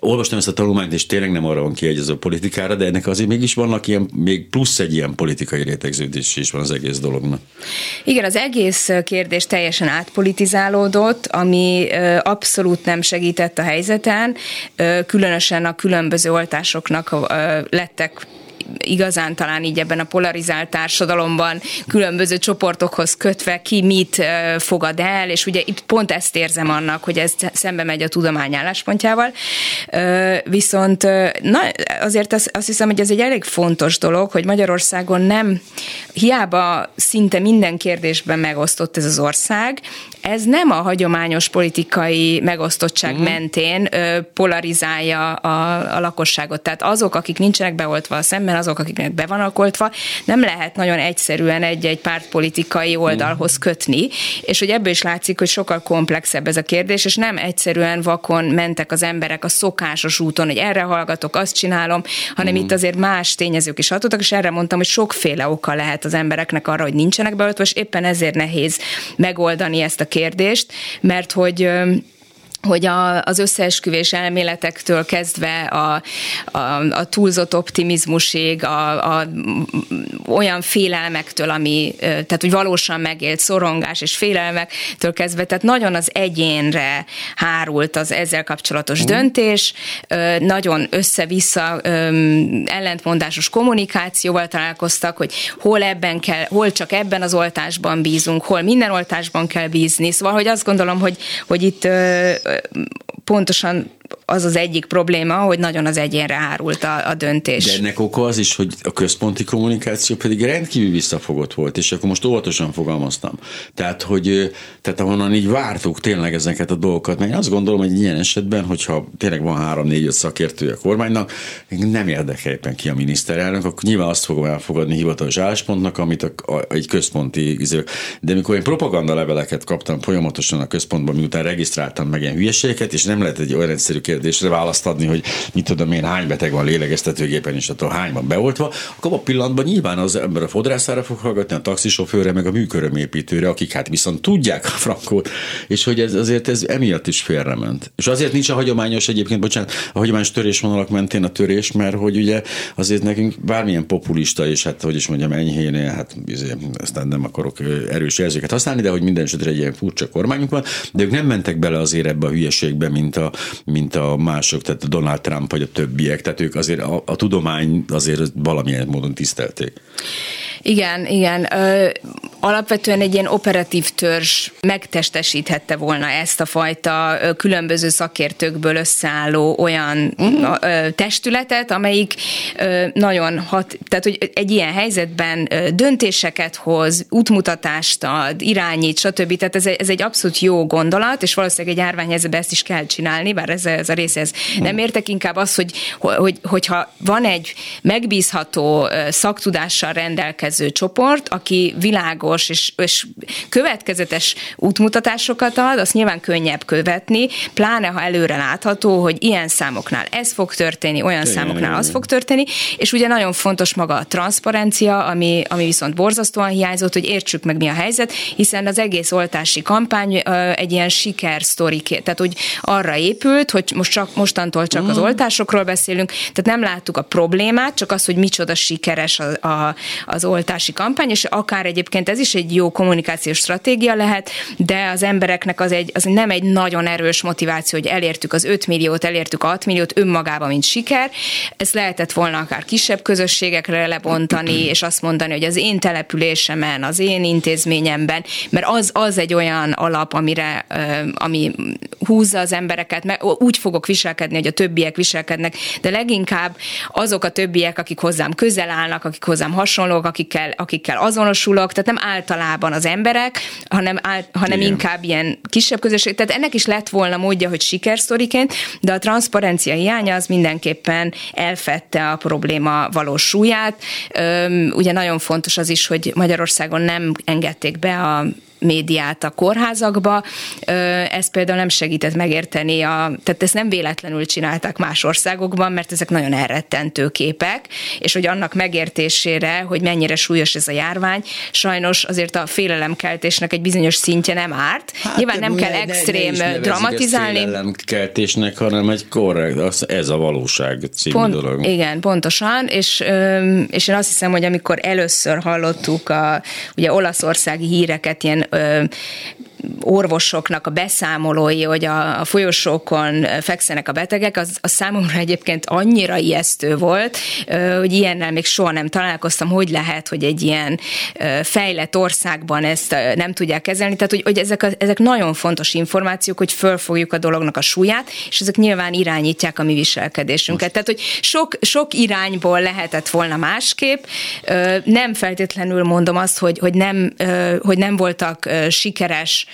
olvastam ezt a tanulmányt, és tényleg nem arra van kiegyező a politikára, de ennek azért mégis vannak ilyen, még plusz egy ilyen politikai rétegződés is van az egész dolognak. Igen, az egész kérdés teljesen átpolitizálódott, ami abszolút nem segített a helyzeten, különösen a különböző oltásoknak lettek igazán talán így ebben a polarizált társadalomban különböző csoportokhoz kötve ki mit fogad el, és ugye itt pont ezt érzem annak, hogy ez szembe megy a tudomány álláspontjával. Viszont na, azért azt, hiszem, hogy ez egy elég fontos dolog, hogy Magyarországon nem hiába szinte minden kérdésben megosztott ez az ország, ez nem a hagyományos politikai megosztottság uh-huh. mentén polarizálja a, a lakosságot. Tehát azok, akik nincsenek beoltva a szemben, azok, akiknek be van alkoltva, nem lehet nagyon egyszerűen egy-egy pártpolitikai oldalhoz kötni, és hogy ebből is látszik, hogy sokkal komplexebb ez a kérdés, és nem egyszerűen vakon mentek az emberek a szokásos úton, hogy erre hallgatok, azt csinálom, hanem mm. itt azért más tényezők is hatottak, és erre mondtam, hogy sokféle oka lehet az embereknek arra, hogy nincsenek beoltva, és éppen ezért nehéz megoldani ezt a kérdést, mert hogy hogy a, az összeesküvés elméletektől kezdve a, a, a túlzott optimizmusig, a, a, olyan félelmektől, ami, tehát hogy valósan megélt szorongás és félelmektől kezdve, tehát nagyon az egyénre hárult az ezzel kapcsolatos mm. döntés, nagyon össze-vissza ellentmondásos kommunikációval találkoztak, hogy hol ebben kell, hol csak ebben az oltásban bízunk, hol minden oltásban kell bízni, szóval, hogy azt gondolom, hogy, hogy itt pontosan az az egyik probléma, hogy nagyon az egyénre árult a, a döntés. De ennek oka az is, hogy a központi kommunikáció pedig rendkívül visszafogott volt, és akkor most óvatosan fogalmaztam. Tehát, hogy tehát ahonnan így vártuk tényleg ezeket a dolgokat, mert én azt gondolom, hogy ilyen esetben, hogyha tényleg van három, négy, öt szakértő a kormánynak, nem érdekel éppen ki a miniszterelnök, akkor nyilván azt fogom elfogadni hivatalos álláspontnak, amit a, a, egy központi iző. De mikor én propaganda leveleket kaptam folyamatosan a központban, miután regisztráltam meg ilyen hülyeségeket, és nem lehet egy olyan egyszerű kérdésre választ adni, hogy mit tudom én, hány beteg van lélegeztetőgépen, és attól hány van beoltva, akkor a pillanatban nyilván az ember a fodrászára fog hallgatni, a taxisofőre, meg a műkörömépítőre, akik hát viszont tudják a frankót, és hogy ez azért ez emiatt is félrement. És azért nincs a hagyományos egyébként, bocsánat, a hagyományos törésvonalak mentén a törés, mert hogy ugye azért nekünk bármilyen populista, és hát hogy is mondjam, enyhén, hát izé, aztán nem akarok erős jelzőket használni, de hogy minden esetre egy ilyen furcsa kormányunk van, de ők nem mentek bele azért ebbe a hülyeségbe, mint a, mint a mások, tehát a Donald Trump vagy a többiek, tehát ők azért a, a tudomány azért valamilyen módon tisztelték. Igen, igen. Ö, alapvetően egy ilyen operatív törzs megtestesíthette volna ezt a fajta ö, különböző szakértőkből összeálló olyan uh-huh. ö, testületet, amelyik ö, nagyon hat, tehát hogy egy ilyen helyzetben ö, döntéseket hoz, útmutatást ad, irányít, stb. Tehát ez, ez egy abszolút jó gondolat, és valószínűleg egy árványhelyzetben ezt is kell csinálni, bár ez, ez a része ez. Nem értek, inkább az, hogy, hogy, hogyha van egy megbízható szaktudással rendelkező csoport, aki világos és, és következetes útmutatásokat ad, azt nyilván könnyebb követni, pláne ha előre látható, hogy ilyen számoknál ez fog történni, olyan igen, számoknál az fog történni, és ugye nagyon fontos maga a transzparencia, ami, ami viszont borzasztóan hiányzott, hogy értsük meg mi a helyzet, hiszen az egész oltási kampány egy ilyen sikersztori, tehát hogy arra épült, hogy most csak mostantól csak az mm. oltásokról beszélünk, tehát nem láttuk a problémát, csak az, hogy micsoda sikeres a, a, az oltási kampány, és akár egyébként ez is egy jó kommunikációs stratégia lehet, de az embereknek az, egy, az nem egy nagyon erős motiváció, hogy elértük az 5 milliót, elértük a 6 milliót önmagában, mint siker. Ezt lehetett volna akár kisebb közösségekre lebontani, és azt mondani, hogy az én településemen, az én intézményemben, mert az, az egy olyan alap, amire, ami húzza az embereket, mert úgy fogok viselkedni, hogy a többiek viselkednek, de leginkább azok a többiek, akik hozzám közel állnak, akik hozzám hasonlók, akikkel, akikkel azonosulok, tehát nem általában az emberek, hanem, áll, hanem inkább ilyen kisebb közösség. Tehát ennek is lett volna módja, hogy sikersztoriként, de a transzparencia hiánya az mindenképpen elfette a probléma valós súlyát. Ugye nagyon fontos az is, hogy Magyarországon nem engedték be a médiát a kórházakba. Ez például nem segített megérteni, a, tehát ezt nem véletlenül csinálták más országokban, mert ezek nagyon elrettentő képek, és hogy annak megértésére, hogy mennyire súlyos ez a járvány, sajnos azért a félelemkeltésnek egy bizonyos szintje nem árt. Hát, Nyilván nem kell ne, extrém ne, ne dramatizálni. félelemkeltésnek, hanem egy korrekt, az, ez a valóság című Pont, dolog. Igen, pontosan, és, és én azt hiszem, hogy amikor először hallottuk a ugye olaszországi híreket, ilyen Um. Orvosoknak a beszámolói, hogy a, a folyosókon fekszenek a betegek, az, az számomra egyébként annyira ijesztő volt, hogy ilyennel még soha nem találkoztam, hogy lehet, hogy egy ilyen fejlett országban ezt nem tudják kezelni. Tehát, hogy, hogy ezek, a, ezek nagyon fontos információk, hogy fölfogjuk a dolognak a súlyát, és ezek nyilván irányítják a mi viselkedésünket. Tehát, hogy sok, sok irányból lehetett volna másképp. Nem feltétlenül mondom azt, hogy, hogy, nem, hogy nem voltak sikeres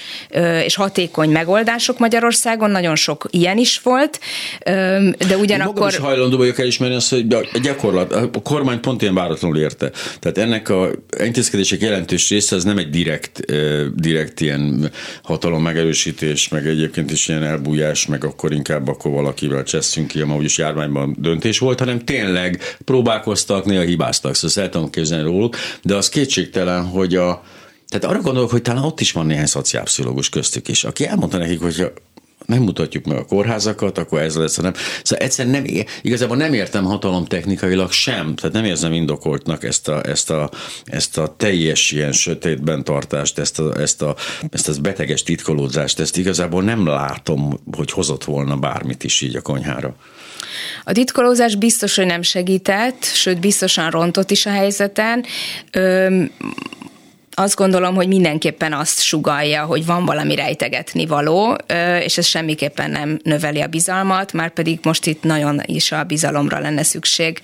és hatékony megoldások Magyarországon, nagyon sok ilyen is volt, de ugyanakkor... Én magam is hajlandó vagyok elismerni azt, hogy a gyakorlat, a kormány pont ilyen váratlanul érte. Tehát ennek a intézkedések jelentős része az nem egy direkt, direkt ilyen hatalom megerősítés, meg egyébként is ilyen elbújás, meg akkor inkább akkor valakivel cseszünk ki, ma úgyis járványban döntés volt, hanem tényleg próbálkoztak, néha hibáztak, szóval el tudom képzelni róluk, de az kétségtelen, hogy a, tehát arra gondolok, hogy talán ott is van néhány szociálpszichológus köztük is, aki elmondta nekik, hogy nem mutatjuk meg a kórházakat, akkor ez lesz, hanem szóval egyszerűen nem, igazából nem értem hatalom technikailag sem, tehát nem érzem indokoltnak ezt a, ezt a, ezt a teljes ilyen sötétben tartást, ezt a, ezt a, ezt a beteges titkolódást, ezt igazából nem látom, hogy hozott volna bármit is így a konyhára. A titkolózás biztos, hogy nem segített, sőt biztosan rontott is a helyzeten. Öm, azt gondolom, hogy mindenképpen azt sugalja, hogy van valami rejtegetni való, és ez semmiképpen nem növeli a bizalmat, már pedig most itt nagyon is a bizalomra lenne szükség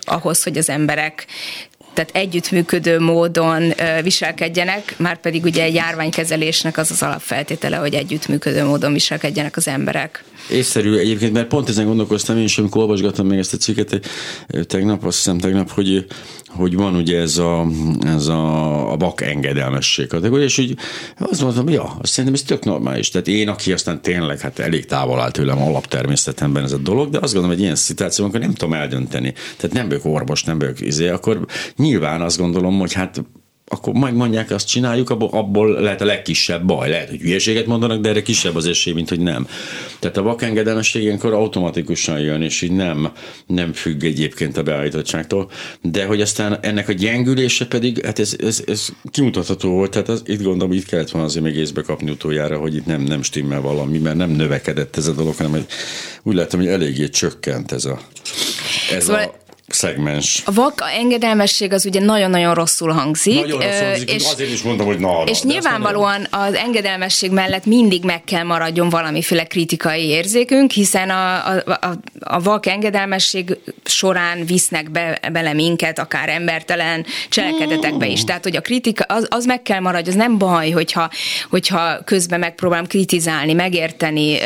ahhoz, hogy az emberek tehát együttműködő módon viselkedjenek, már pedig ugye egy járványkezelésnek az az alapfeltétele, hogy együttműködő módon viselkedjenek az emberek. Észszerű egyébként, mert pont ezen gondolkoztam én is, amikor olvasgattam még ezt a cikket tegnap, azt hiszem tegnap, hogy hogy van ugye ez a, ez a, a vak engedelmesség kategória, és úgy azt mondtam, ja, azt szerintem ez tök normális. Tehát én, aki aztán tényleg hát elég távol áll tőlem alaptermészetemben ez a dolog, de azt gondolom, hogy ilyen szituációban nem tudom eldönteni. Tehát nem vagyok orvos, nem vagyok izé, akkor nyilván azt gondolom, hogy hát akkor majd mondják, azt csináljuk, abból, abból lehet a legkisebb baj. Lehet, hogy hülyeséget mondanak, de erre kisebb az esély, mint hogy nem. Tehát a vakengedelmesség ilyenkor automatikusan jön, és így nem, nem függ egyébként a beállítottságtól. De hogy aztán ennek a gyengülése pedig, hát ez, ez, ez kimutatható volt, tehát az, itt gondolom, itt kellett volna azért még észbe kapni utoljára, hogy itt nem, nem stimmel valami, mert nem növekedett ez a dolog, hanem úgy láttam, hogy eléggé csökkent ez a, ez szóval... a szegmens. A vak engedelmesség az ugye nagyon-nagyon rosszul hangzik. Nagyon rosszul hangzik, és, azért is mondom, hogy na, És nyilvánvalóan az engedelmesség mellett mindig meg kell maradjon valamiféle kritikai érzékünk, hiszen a, a, a, a vak engedelmesség során visznek be, bele minket, akár embertelen cselekedetekbe is. Tehát, hogy a kritika, az, az meg kell maradjon, az nem baj, hogyha, hogyha közben megpróbálom kritizálni, megérteni,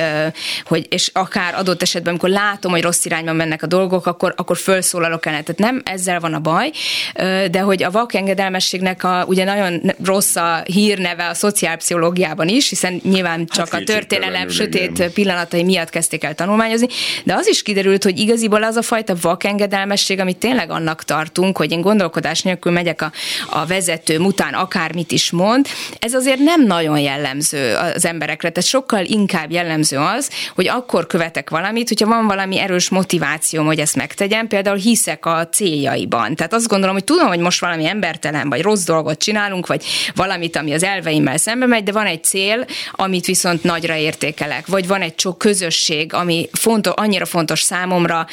hogy, és akár adott esetben, amikor látom, hogy rossz irányban mennek a dolgok, akkor, akkor felszólal utalok ellene. Tehát nem ezzel van a baj, de hogy a vak engedelmességnek a, ugye nagyon rossz a hírneve a szociálpszichológiában is, hiszen nyilván csak hát a történelem sötét igen. pillanatai miatt kezdték el tanulmányozni, de az is kiderült, hogy igaziból az a fajta vak engedelmesség, amit tényleg annak tartunk, hogy én gondolkodás nélkül megyek a, a vezető után akármit is mond, ez azért nem nagyon jellemző az emberekre, tehát sokkal inkább jellemző az, hogy akkor követek valamit, hogyha van valami erős motivációm, hogy ezt megtegyem, például hiszek a céljaiban. Tehát azt gondolom, hogy tudom, hogy most valami embertelen vagy rossz dolgot csinálunk, vagy valamit, ami az elveimmel szembe megy, de van egy cél, amit viszont nagyra értékelek, vagy van egy sok közösség, ami fontos, annyira fontos számomra,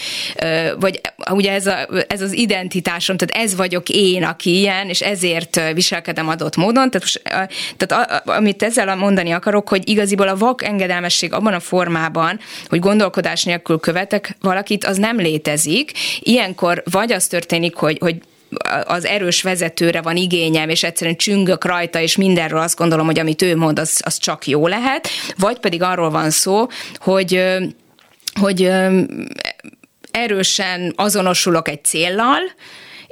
vagy ugye ez, a, ez az identitásom, tehát ez vagyok én, aki ilyen, és ezért viselkedem adott módon. Tehát, tehát amit ezzel mondani akarok, hogy igaziból a vak engedelmesség abban a formában, hogy gondolkodás nélkül követek valakit, az nem létezik. Ilyenkor vagy az történik, hogy, hogy az erős vezetőre van igényem, és egyszerűen csüngök rajta, és mindenről azt gondolom, hogy amit ő mond, az, az csak jó lehet, vagy pedig arról van szó, hogy hogy erősen azonosulok egy céllal,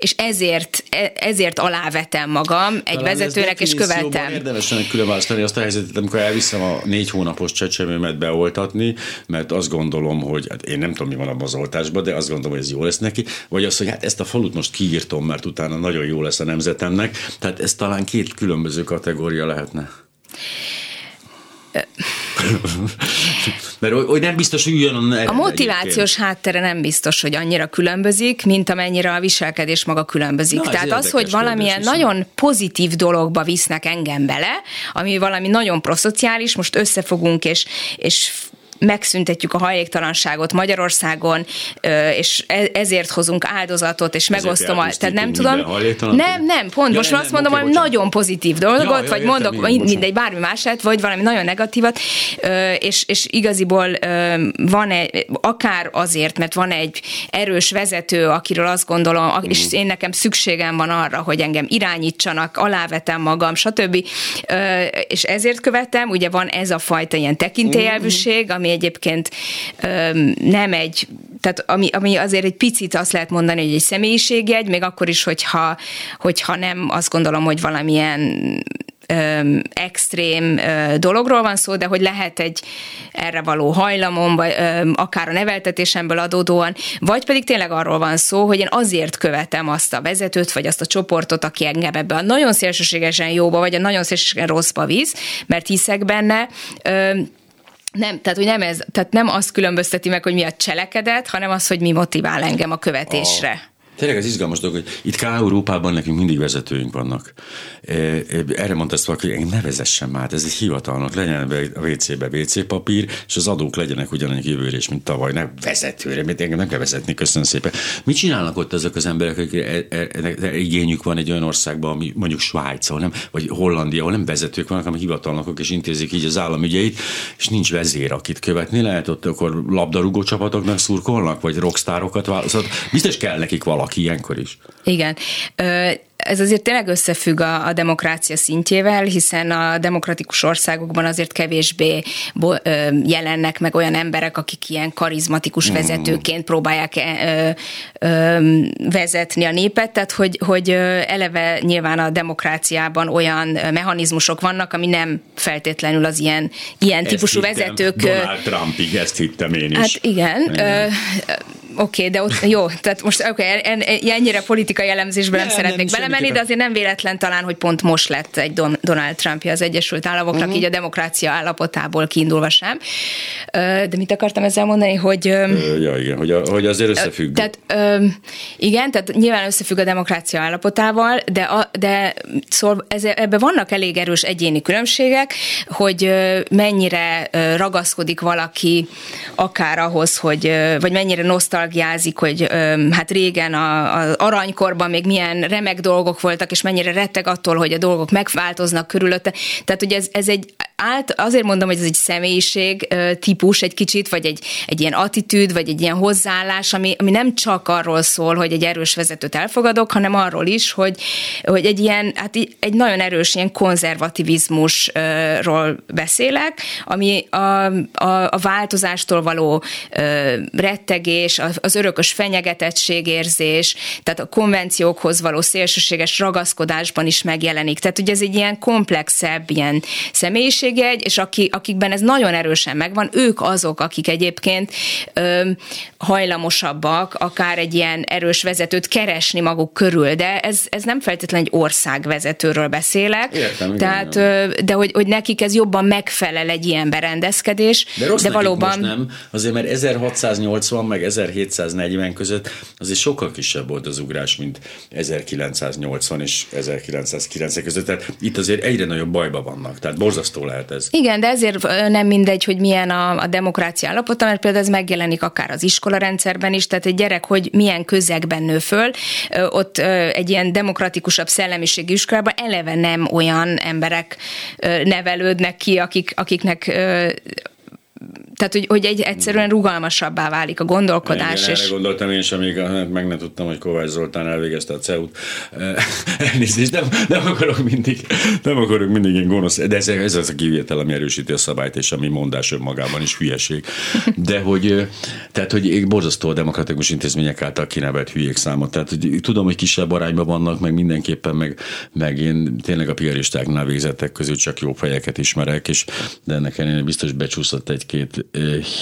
és ezért, e, ezért alávetem magam egy Talán vezetőnek, és követem. Érdemes lenne külön választani azt a helyzetet, amikor elviszem a négy hónapos csecsemőmet beoltatni, mert azt gondolom, hogy hát én nem tudom, mi van abban az oltásban, de azt gondolom, hogy ez jó lesz neki, vagy az, hogy hát ezt a falut most kiírtom, mert utána nagyon jó lesz a nemzetemnek. Tehát ez talán két különböző kategória lehetne. Mert hogy nem biztos, hogy üljön a motivációs háttere nem biztos, hogy annyira különbözik, mint amennyire a viselkedés maga különbözik. Na, Tehát az, hogy valamilyen nagyon pozitív dologba visznek engem bele, ami valami nagyon proszociális, most összefogunk és, és megszüntetjük a hajéktalanságot Magyarországon, és e, ezért hozunk áldozatot, és megosztom. A, tehát nem tudom. Nem, nem, pont ja, most nem, azt mondom, hogy nagyon pozitív dolgot, ja, ja, vagy értem, mondok minden, mindegy, bármi mását, vagy valami nagyon negatívat, és, és igaziból van egy, akár azért, mert van egy erős vezető, akiről azt gondolom, és én nekem szükségem van arra, hogy engem irányítsanak, alávetem magam, stb. És ezért követem, ugye van ez a fajta ilyen tekintélyelvűség, ami ami egyébként nem egy, tehát ami, ami azért egy picit azt lehet mondani, hogy egy személyiségjegy, még akkor is, hogyha, hogyha nem azt gondolom, hogy valamilyen ö, extrém ö, dologról van szó, de hogy lehet egy erre való hajlamom, vagy ö, akár a neveltetésemből adódóan, vagy pedig tényleg arról van szó, hogy én azért követem azt a vezetőt, vagy azt a csoportot, aki engem ebbe a nagyon szélsőségesen jóba, vagy a nagyon szélsőségesen rosszba visz, mert hiszek benne. Ö, nem, tehát hogy nem ez, tehát nem azt különbözteti meg, hogy mi a cselekedet, hanem az, hogy mi motivál engem a követésre. A Tényleg ez izgalmas dolog, hogy itt K-Európában nekünk mindig vezetőink vannak. E, e, erre mondta ezt valaki, hogy ne vezessen már, ez egy hivatalnak, legyen a WC-be WC papír, és az adók legyenek ugyanannyi jövőre is, mint tavaly, ne vezetőre, mert engem nem kell vezetni, köszönöm szépen. Mit csinálnak ott ezek az emberek, akik e, e, igényük van egy olyan országban, ami mondjuk Svájc, ahol nem, vagy Hollandia, ahol nem vezetők vannak, hanem hivatalnokok, és intézik így az államügyeit, és nincs vezér, akit követni lehet, ott akkor labdarúgó csapatoknak szurkolnak, vagy rockstárokat választott. Biztos kell nekik valami valaki ilyenkor is. Igen ez azért tényleg összefügg a, a demokrácia szintjével, hiszen a demokratikus országokban azért kevésbé bo, ö, jelennek meg olyan emberek, akik ilyen karizmatikus mm. vezetőként próbálják ö, ö, vezetni a népet, tehát hogy, hogy eleve nyilván a demokráciában olyan mechanizmusok vannak, ami nem feltétlenül az ilyen, ilyen típusú hittem. vezetők. Donald Trumpig, ezt hittem én is. Hát igen. igen. Oké, okay, de ott jó, tehát most okay, ennyire politikai elemzésben nem, nem szeretnék nem, belemenni, de azért nem véletlen talán, hogy pont most lett egy Donald Trumpja az Egyesült Államoknak, uh-huh. így a demokrácia állapotából kiindulva sem. De mit akartam ezzel mondani, hogy... Ja, igen, hogy, a, hogy azért összefügg. Tehát igen, tehát nyilván összefügg a demokrácia állapotával, de, a, de szóval ez, ebben vannak elég erős egyéni különbségek, hogy mennyire ragaszkodik valaki akár ahhoz, hogy, vagy mennyire nosztal nosztalgiázik, hogy hát régen az aranykorban még milyen remek dolgok voltak, és mennyire retteg attól, hogy a dolgok megváltoznak körülötte. Tehát ugye ez, ez egy át, azért mondom, hogy ez egy személyiség típus egy kicsit, vagy egy, egy ilyen attitűd, vagy egy ilyen hozzáállás, ami, ami nem csak arról szól, hogy egy erős vezetőt elfogadok, hanem arról is, hogy, hogy egy ilyen, hát egy nagyon erős ilyen konzervativizmusról beszélek, ami a, a, a változástól való rettegés, az örökös fenyegetettségérzés, tehát a konvenciókhoz való szélsőséges ragaszkodásban is megjelenik. Tehát ugye ez egy ilyen komplexebb ilyen személyiségjegy, és aki, akikben ez nagyon erősen megvan, ők azok, akik egyébként ö, hajlamosabbak akár egy ilyen erős vezetőt keresni maguk körül, de ez, ez nem feltétlenül egy országvezetőről beszélek. Értem, Tehát, igen, de hogy, hogy nekik ez jobban megfelel egy ilyen berendezkedés. De, rossz de valóban most nem, azért mert 1680 meg 1740 között azért sokkal kisebb volt az ugrás, mint 1980 és 1990 között. Tehát itt azért egyre nagyobb bajba vannak. Tehát borzasztó lehet ez. Igen, de ezért nem mindegy, hogy milyen a, a demokrácia állapota, mert például ez megjelenik akár az iskola rendszerben is, tehát egy gyerek, hogy milyen közegben nő föl, ott egy ilyen demokratikusabb szellemiségű iskolában eleve nem olyan emberek nevelődnek ki, akik, akiknek tehát, hogy, hogy egy egyszerűen rugalmasabbá válik a gondolkodás. Igen, és... erre gondoltam én is, amíg meg nem tudtam, hogy Kovács Zoltán elvégezte a CEUT. [laughs] Elnézést, nem, nem akarok mindig, nem akarok mindig ilyen gonosz, de ez, ez az a kivétel, ami erősíti a szabályt, és ami mondás önmagában is hülyeség. De hogy, tehát, hogy borzasztó a demokratikus intézmények által kinevelt hülyék számot. Tehát, hogy tudom, hogy kisebb arányban vannak, meg mindenképpen, meg, meg én tényleg a piaristáknál végzettek közül csak jó fejeket ismerek, és de ennek ellenére biztos becsúszott egy-két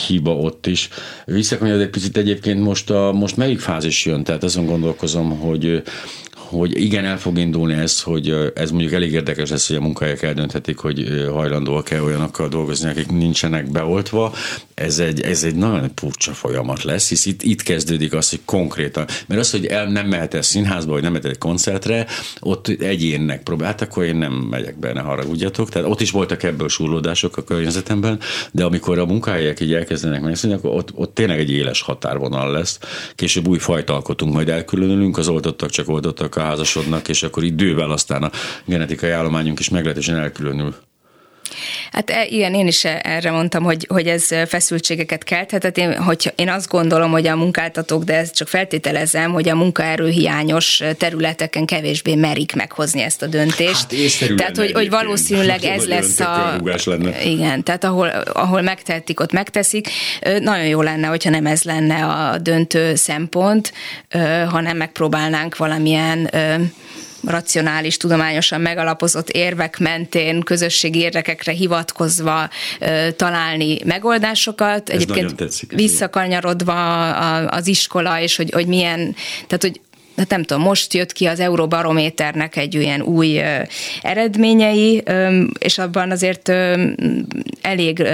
hiba ott is. Visszakanyarod egy picit egyébként most, a, most melyik fázis jön? Tehát azon gondolkozom, hogy hogy igen, el fog indulni ez, hogy ez mondjuk elég érdekes lesz, hogy a munkahelyek eldönthetik, hogy hajlandóak-e olyanokkal dolgozni, akik nincsenek beoltva. Ez egy, ez egy nagyon furcsa folyamat lesz, hisz itt, itt kezdődik az, hogy konkrétan, mert az, hogy el nem mehet el színházba, vagy nem mehet egy koncertre, ott egyénnek próbál, hát akkor én nem megyek be, ne haragudjatok. Tehát ott is voltak ebből surlódások a környezetemben, de amikor a munkahelyek így elkezdenek megszűnni, akkor ott, ott tényleg egy éles határvonal lesz. Később új fajt alkotunk, majd elkülönülünk, az oltottak csak oltottak házasodnak, és akkor idővel aztán a genetikai állományunk is meglehetősen elkülönül. Hát e, igen, én is erre mondtam, hogy, hogy ez feszültségeket kelthet. Hát én, hogy én azt gondolom, hogy a munkáltatók, de ezt csak feltételezem, hogy a munkaerő hiányos területeken kevésbé merik meghozni ezt a döntést. Hát tehát, hogy, hogy valószínűleg ez lesz a... Lenne. Igen, tehát ahol, ahol megtehetik, ott megteszik. Nagyon jó lenne, hogyha nem ez lenne a döntő szempont, hanem megpróbálnánk valamilyen racionális, tudományosan megalapozott érvek mentén, közösségi érdekekre hivatkozva találni megoldásokat. Ez Egyébként tetszik, visszakanyarodva az iskola, és hogy, hogy milyen, tehát hogy hát nem tudom, most jött ki az Euróbarométernek egy olyan új eredményei, és abban azért elég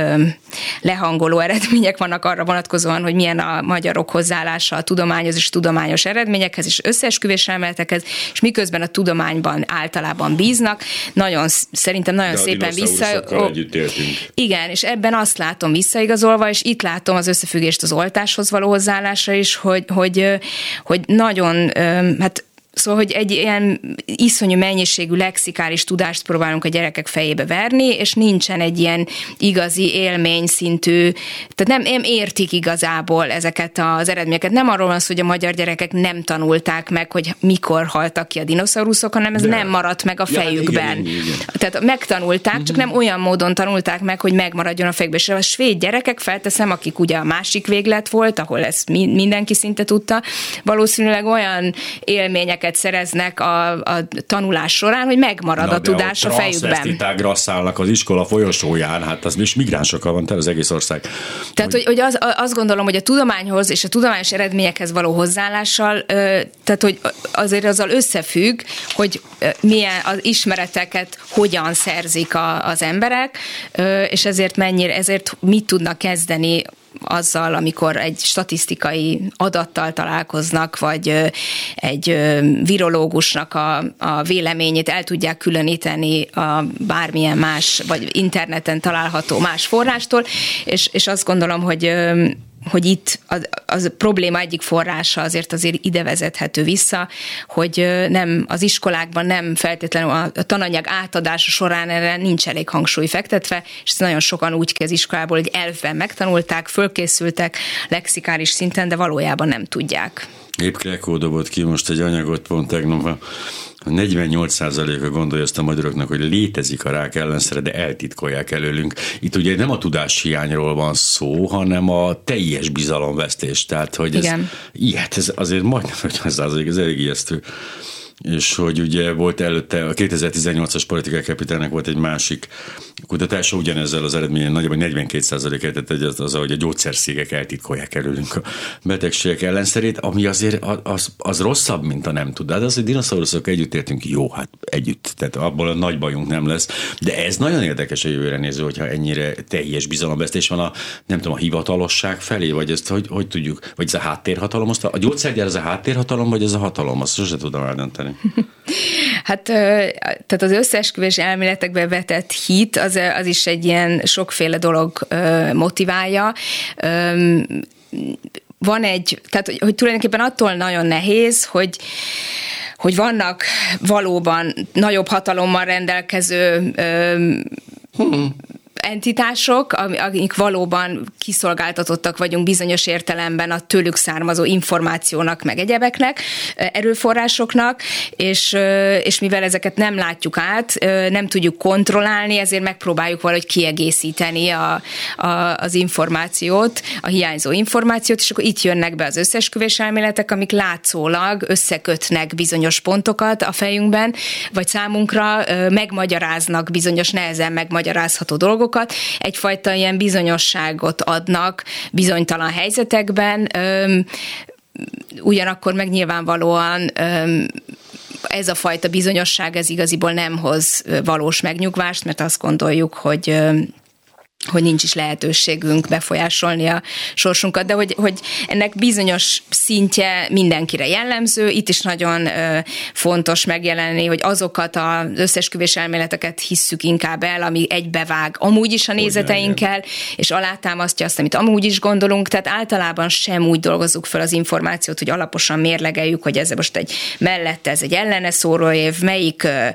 lehangoló eredmények vannak arra vonatkozóan, hogy milyen a magyarok hozzáállása a tudományos és tudományos eredményekhez és összeesküvés elméletekhez, és miközben a tudományban általában bíznak, nagyon szerintem nagyon De szépen vissza... együtt éltünk. Igen, és ebben azt látom visszaigazolva, és itt látom az összefüggést az oltáshoz való hozzáállásra is, hogy, hogy, hogy nagyon hát Szóval, hogy egy ilyen iszonyú mennyiségű lexikális tudást próbálunk a gyerekek fejébe verni, és nincsen egy ilyen igazi élmény szintű, tehát nem, nem értik igazából ezeket az eredményeket. Nem arról van szó, hogy a magyar gyerekek nem tanulták meg, hogy mikor haltak ki a dinoszauruszok, hanem ez De. nem maradt meg a fejükben. Ja, igen, igen, igen. Tehát megtanulták, csak mhm. nem olyan módon tanulták meg, hogy megmaradjon a fejükben. És a svéd gyerekek felteszem, akik ugye a másik véglet volt, ahol ezt mindenki szinte tudta, valószínűleg olyan élményeket élményeket szereznek a, a tanulás során, hogy megmarad Na, a tudás a, fejükben. A szállnak az iskola folyosóján, hát az is migránsokkal van tele az egész ország. Tehát, hogy, hogy az, azt gondolom, hogy a tudományhoz és a tudományos eredményekhez való hozzáállással, tehát, hogy azért azzal összefügg, hogy milyen az ismereteket hogyan szerzik a, az emberek, és ezért mennyire, ezért mit tudnak kezdeni azzal, amikor egy statisztikai adattal találkoznak, vagy egy virológusnak a, a véleményét el tudják különíteni a bármilyen más, vagy interneten található más forrástól, és, és azt gondolom, hogy hogy itt az, az probléma egyik forrása azért azért ide vezethető vissza, hogy nem az iskolákban nem feltétlenül a, a tananyag átadása során erre nincs elég hangsúly fektetve, és nagyon sokan úgy ki iskolából, hogy elfben megtanulták, fölkészültek lexikális szinten, de valójában nem tudják. Épp Krekó dobott ki most egy anyagot pont tegnap, 48%-a gondolja ezt a magyaroknak, hogy létezik a rák ellenszere, de eltitkolják előlünk. Itt ugye nem a tudás hiányról van szó, hanem a teljes bizalomvesztés. Tehát, hogy ez, Igen. ilyet, ez azért majdnem 50 ez elég ijesztő és hogy ugye volt előtte, a 2018-as politikák kapitálnak volt egy másik kutatása, ugyanezzel az eredményen nagyjából 42% tett egy az, az, hogy a gyógyszerszégek eltitkolják előlünk a betegségek ellenszerét, ami azért az, az rosszabb, mint a nem tud. De az, hogy dinoszauruszok együtt értünk, jó, hát együtt, tehát abból a nagy bajunk nem lesz. De ez nagyon érdekes a jövőre néző, hogyha ennyire teljes bizalombesztés van a, nem tudom, a hivatalosság felé, vagy ezt hogy, hogy tudjuk, vagy ez a háttérhatalom, a, gyógyszergyár ez a háttérhatalom, vagy ez a hatalom, azt sose tudom eldönteni mondani? [laughs] Hát, tehát az összeesküvés elméletekbe vetett hit, az, az is egy ilyen sokféle dolog motiválja van egy, tehát hogy tulajdonképpen attól nagyon nehéz, hogy hogy vannak valóban nagyobb hatalommal rendelkező hmm entitások, akik valóban kiszolgáltatottak vagyunk bizonyos értelemben a tőlük származó információnak, meg egyebeknek, erőforrásoknak, és, és mivel ezeket nem látjuk át, nem tudjuk kontrollálni, ezért megpróbáljuk valahogy kiegészíteni a, a, az információt, a hiányzó információt, és akkor itt jönnek be az összesküvés elméletek, amik látszólag összekötnek bizonyos pontokat a fejünkben, vagy számunkra megmagyaráznak bizonyos nehezen megmagyarázható dolgokat, dolgokat, egyfajta ilyen bizonyosságot adnak bizonytalan helyzetekben, ugyanakkor meg nyilvánvalóan ez a fajta bizonyosság, ez igaziból nem hoz valós megnyugvást, mert azt gondoljuk, hogy hogy nincs is lehetőségünk befolyásolni a sorsunkat, de hogy, hogy ennek bizonyos szintje mindenkire jellemző. Itt is nagyon ö, fontos megjelenni, hogy azokat az összesküvés elméleteket hisszük inkább el, ami egybevág amúgy is a nézeteinkkel, és alátámasztja azt, amit amúgy is gondolunk. Tehát általában sem úgy dolgozzuk fel az információt, hogy alaposan mérlegeljük, hogy ez most egy mellette, ez egy ellene szóró év, melyik ö,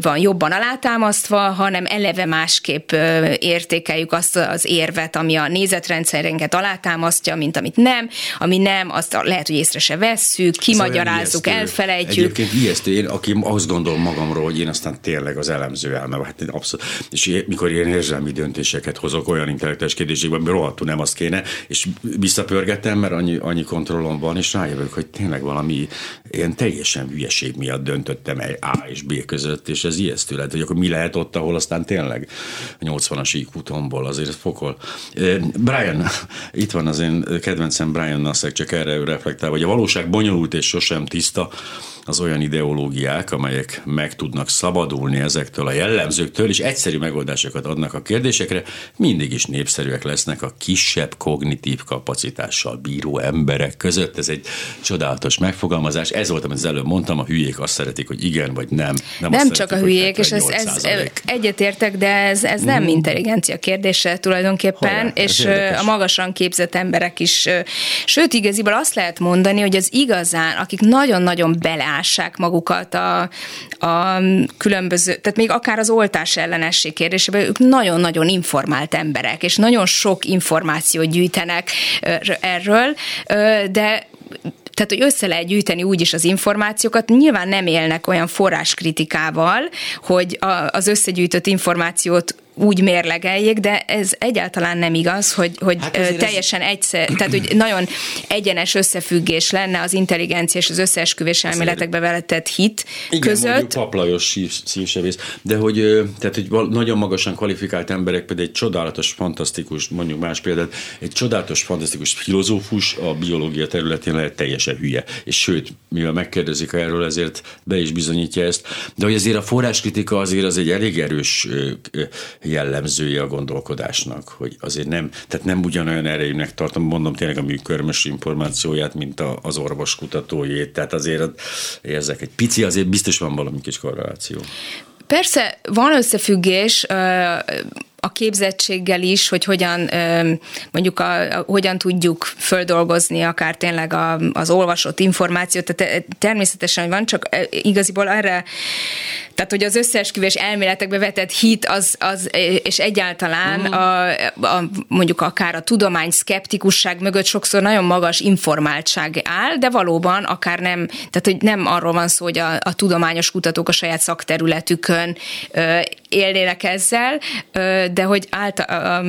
van jobban alátámasztva, hanem eleve másképp ö, értékeljük értékeljük azt az érvet, ami a nézetrendszerünket alátámasztja, mint amit nem, ami nem, azt lehet, hogy észre se vesszük, kimagyarázzuk, szóval elfelejtjük. Egyébként ijesztő, én, aki azt gondolom magamról, hogy én aztán tényleg az elemző elme, hát én abszolút, és én, mikor ilyen érzelmi döntéseket hozok olyan intellektuális kérdésekben, mert rohadtul nem azt kéne, és visszapörgetem, mert annyi, annyi kontrollom van, és rájövök, hogy tényleg valami ilyen teljesen hülyeség miatt döntöttem egy A és B között, és ez ijesztő lehet, hogy akkor mi lehet ott, ahol aztán tényleg 80-as IQ-tom számból, azért fokol. Brian, [laughs] itt van az én kedvencem Brian Nassek, csak erre reflektál, hogy a valóság bonyolult és sosem tiszta, az olyan ideológiák, amelyek meg tudnak szabadulni ezektől a jellemzőktől, és egyszerű megoldásokat adnak a kérdésekre, mindig is népszerűek lesznek a kisebb kognitív kapacitással bíró emberek között. Ez egy csodálatos megfogalmazás. Ez volt, amit az előbb mondtam, a hülyék azt szeretik, hogy igen vagy nem. Nem, nem csak szeretik, a hülyék, és ez, ez egyetértek, de ez, ez nem mm. intelligencia kérdése tulajdonképpen, Hajrá, és a magasan képzett emberek is, sőt, igaziból azt lehet mondani, hogy az igazán, akik nagyon-nagyon beleáll beássák magukat a, a különböző, tehát még akár az oltás ellenesség kérdésében, ők nagyon-nagyon informált emberek, és nagyon sok információt gyűjtenek erről, de tehát, hogy össze lehet gyűjteni úgyis az információkat, nyilván nem élnek olyan forráskritikával, hogy az összegyűjtött információt úgy mérlegeljék, de ez egyáltalán nem igaz, hogy, hogy hát teljesen ez... egyszer, tehát hogy nagyon egyenes összefüggés lenne az intelligencia és az összeesküvés elméletekbe veletett hit Igen, között. paplajos szívsevész, de hogy, tehát, hogy nagyon magasan kvalifikált emberek, például egy csodálatos, fantasztikus, mondjuk más példát, egy csodálatos, fantasztikus filozófus a biológia területén lehet teljesen hülye. És sőt, mivel megkérdezik erről, ezért be is bizonyítja ezt. De hogy azért a forráskritika azért az egy elég erős jellemzője a gondolkodásnak, hogy azért nem, tehát nem ugyanolyan erejűnek tartom, mondom tényleg a műkörmös információját, mint a, az orvos kutatójét, tehát azért érzek egy pici, azért biztos van valami kis korreláció. Persze van összefüggés, a képzettséggel is, hogy hogyan mondjuk a, a, hogyan tudjuk földolgozni akár tényleg a, az olvasott információt, tehát természetesen hogy van, csak igaziból erre tehát, hogy az összeesküvés elméletekbe vetett hit, az, az és egyáltalán uh-huh. a, a, mondjuk akár a tudomány szkeptikusság mögött sokszor nagyon magas informáltság áll, de valóban akár nem, tehát hogy nem arról van szó, hogy a, a tudományos kutatók a saját szakterületükön élnének ezzel, de hogy által,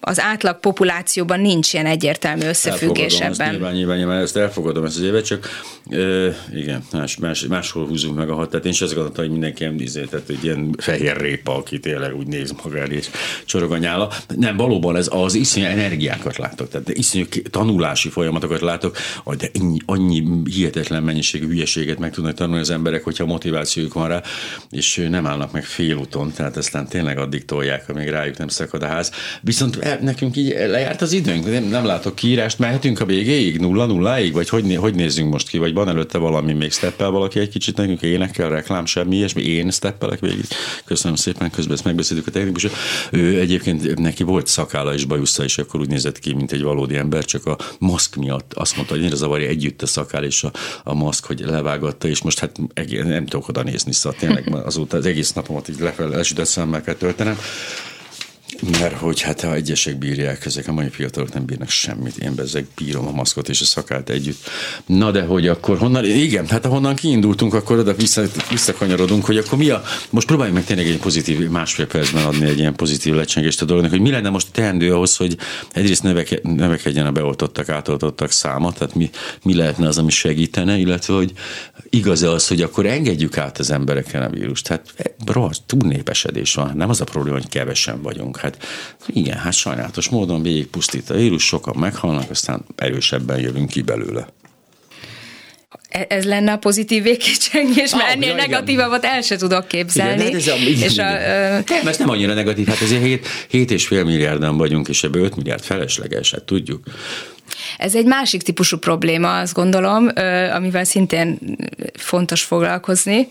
az átlag populációban nincs ilyen egyértelmű összefüggés elfogadom, ebben. Ezt nyilván, nyilván, nyilván, ezt elfogadom ezt az évet, csak ö, igen, más, más, máshol húzunk meg a hat. Tehát én is azt gondoltam, hogy mindenki emlízé, tehát egy ilyen fehér répa, aki tényleg úgy néz magára és csorog a nyála. Nem, valóban ez az iszonyú energiákat látok, tehát iszonyú tanulási folyamatokat látok, de annyi, annyi hihetetlen mennyiségű hülyeséget meg tudnak tanulni az emberek, hogyha motivációjuk van rá, és nem állnak meg félúton, tehát aztán tényleg addig tolják, amíg rájuk nem szakad a ház. Viszont nekünk így lejárt az időnk, nem, nem látok kiírást, mehetünk a végéig, nulla nulláig, vagy hogy, hogy nézzünk most ki, vagy van előtte valami, még steppel valaki egy kicsit nekünk, énekel, reklám, semmi ilyesmi, én steppelek végig. Köszönöm szépen, közben ezt megbeszéltük a technikus. Ő egyébként neki volt szakála és bajusza, és akkor úgy nézett ki, mint egy valódi ember, csak a maszk miatt azt mondta, hogy zavarja együtt a szakál és a, a maszk, hogy levágatta, és most hát nem tudok oda nézni, szóval tényleg azóta az egész napomat így lefelé esütött szemmel kell töltenem. Mert hogy hát ha egyesek bírják, ezek a mai fiatalok nem bírnak semmit. Én bezzeg bírom a maszkot és a szakát együtt. Na de hogy akkor honnan, igen, hát ahonnan kiindultunk, akkor oda vissza, visszakanyarodunk, hogy akkor mi a, most próbáljuk meg tényleg egy pozitív, másfél percben adni egy ilyen pozitív lecsengést a dolognak, hogy mi lenne most teendő ahhoz, hogy egyrészt növeke, növekedjen a beoltottak, átoltottak száma, tehát mi, mi lehetne az, ami segítene, illetve hogy igaz az, hogy akkor engedjük át az embereken a vírust. Hát rohadt, túlnépesedés van. Nem az a probléma, hogy kevesen vagyunk. Hát igen, hát sajnálatos módon végigpusztít a vírus, sokan meghalnak, aztán erősebben jövünk ki belőle. E- ez lenne a pozitív végkicsengés, mert ah, ennél ja, negatívabbat el se tudok képzelni. Igen, hát ez a, igen, és igen. A, ö... Nem, ez nem annyira negatív, hát azért 7, 7 és fél milliárdan vagyunk, és ebből 5 milliárd felesleges, hát tudjuk. Ez egy másik típusú probléma, azt gondolom, amivel szintén fontos foglalkozni.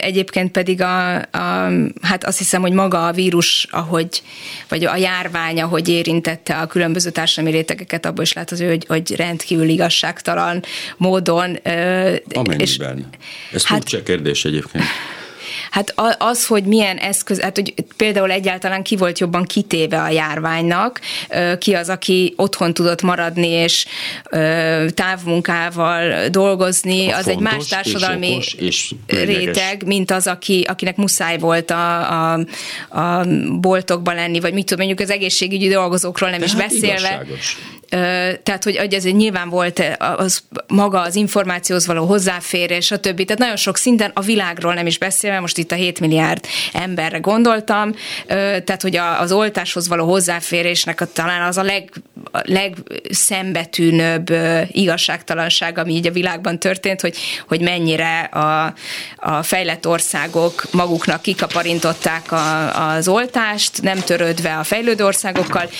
Egyébként pedig a, a, hát azt hiszem, hogy maga a vírus, ahogy, vagy a járvány, ahogy érintette a különböző társadalmi rétegeket, abból is látható, hogy, hogy rendkívül igazságtalan módon. Amennyiben. És, Ez hát, kérdés egyébként. Hát az, hogy milyen eszköz, hát hogy például egyáltalán ki volt jobban kitéve a járványnak, ki az, aki otthon tudott maradni és távmunkával dolgozni, a az egy más társadalmi és és réteg, mint az, aki, akinek muszáj volt a, a, a boltokban lenni, vagy mit tudom, mondjuk az egészségügyi dolgozókról nem De is hát beszélve. Igazságos tehát hogy, hogy ez nyilván volt az maga az információhoz való hozzáférés, a többi, tehát nagyon sok szinten a világról nem is beszélve, most itt a 7 milliárd emberre gondoltam, tehát hogy az oltáshoz való hozzáférésnek a, talán az a leg, legszembetűnőbb igazságtalanság, ami így a világban történt, hogy, hogy mennyire a, a fejlett országok maguknak kikaparintották a, az oltást, nem törődve a fejlődő országokkal,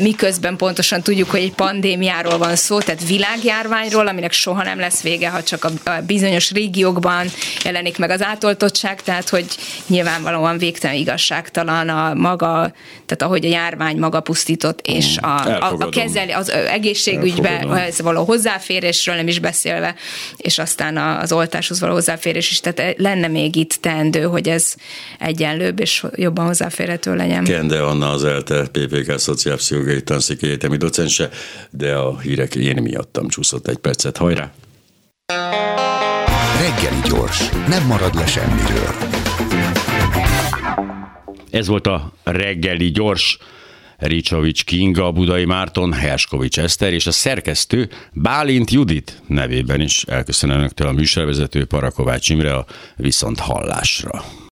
miközben pontosan tudjuk, hogy egy pandémiáról van szó, tehát világjárványról, aminek soha nem lesz vége, ha csak a, bizonyos régiókban jelenik meg az átoltottság, tehát hogy nyilvánvalóan végtelen igazságtalan a maga, tehát ahogy a járvány maga pusztított, és a, a, a kezeli, az egészségügybe ez való hozzáférésről nem is beszélve, és aztán az oltáshoz való hozzáférés is, tehát lenne még itt teendő, hogy ez egyenlőbb és jobban hozzáférhető legyen. Kende Anna az ELTE PPK Szociálpszichológiai Tanszéki Egyetemi docense, de a hírek én miattam csúszott egy percet. Hajrá! Reggeli gyors, nem marad le semmiről. Ez volt a reggeli gyors. Ricsovics Kinga, Budai Márton, Herskovics Eszter és a szerkesztő Bálint Judit nevében is elköszönöm önöktől a műsorvezető Parakovács Imre a viszont hallásra.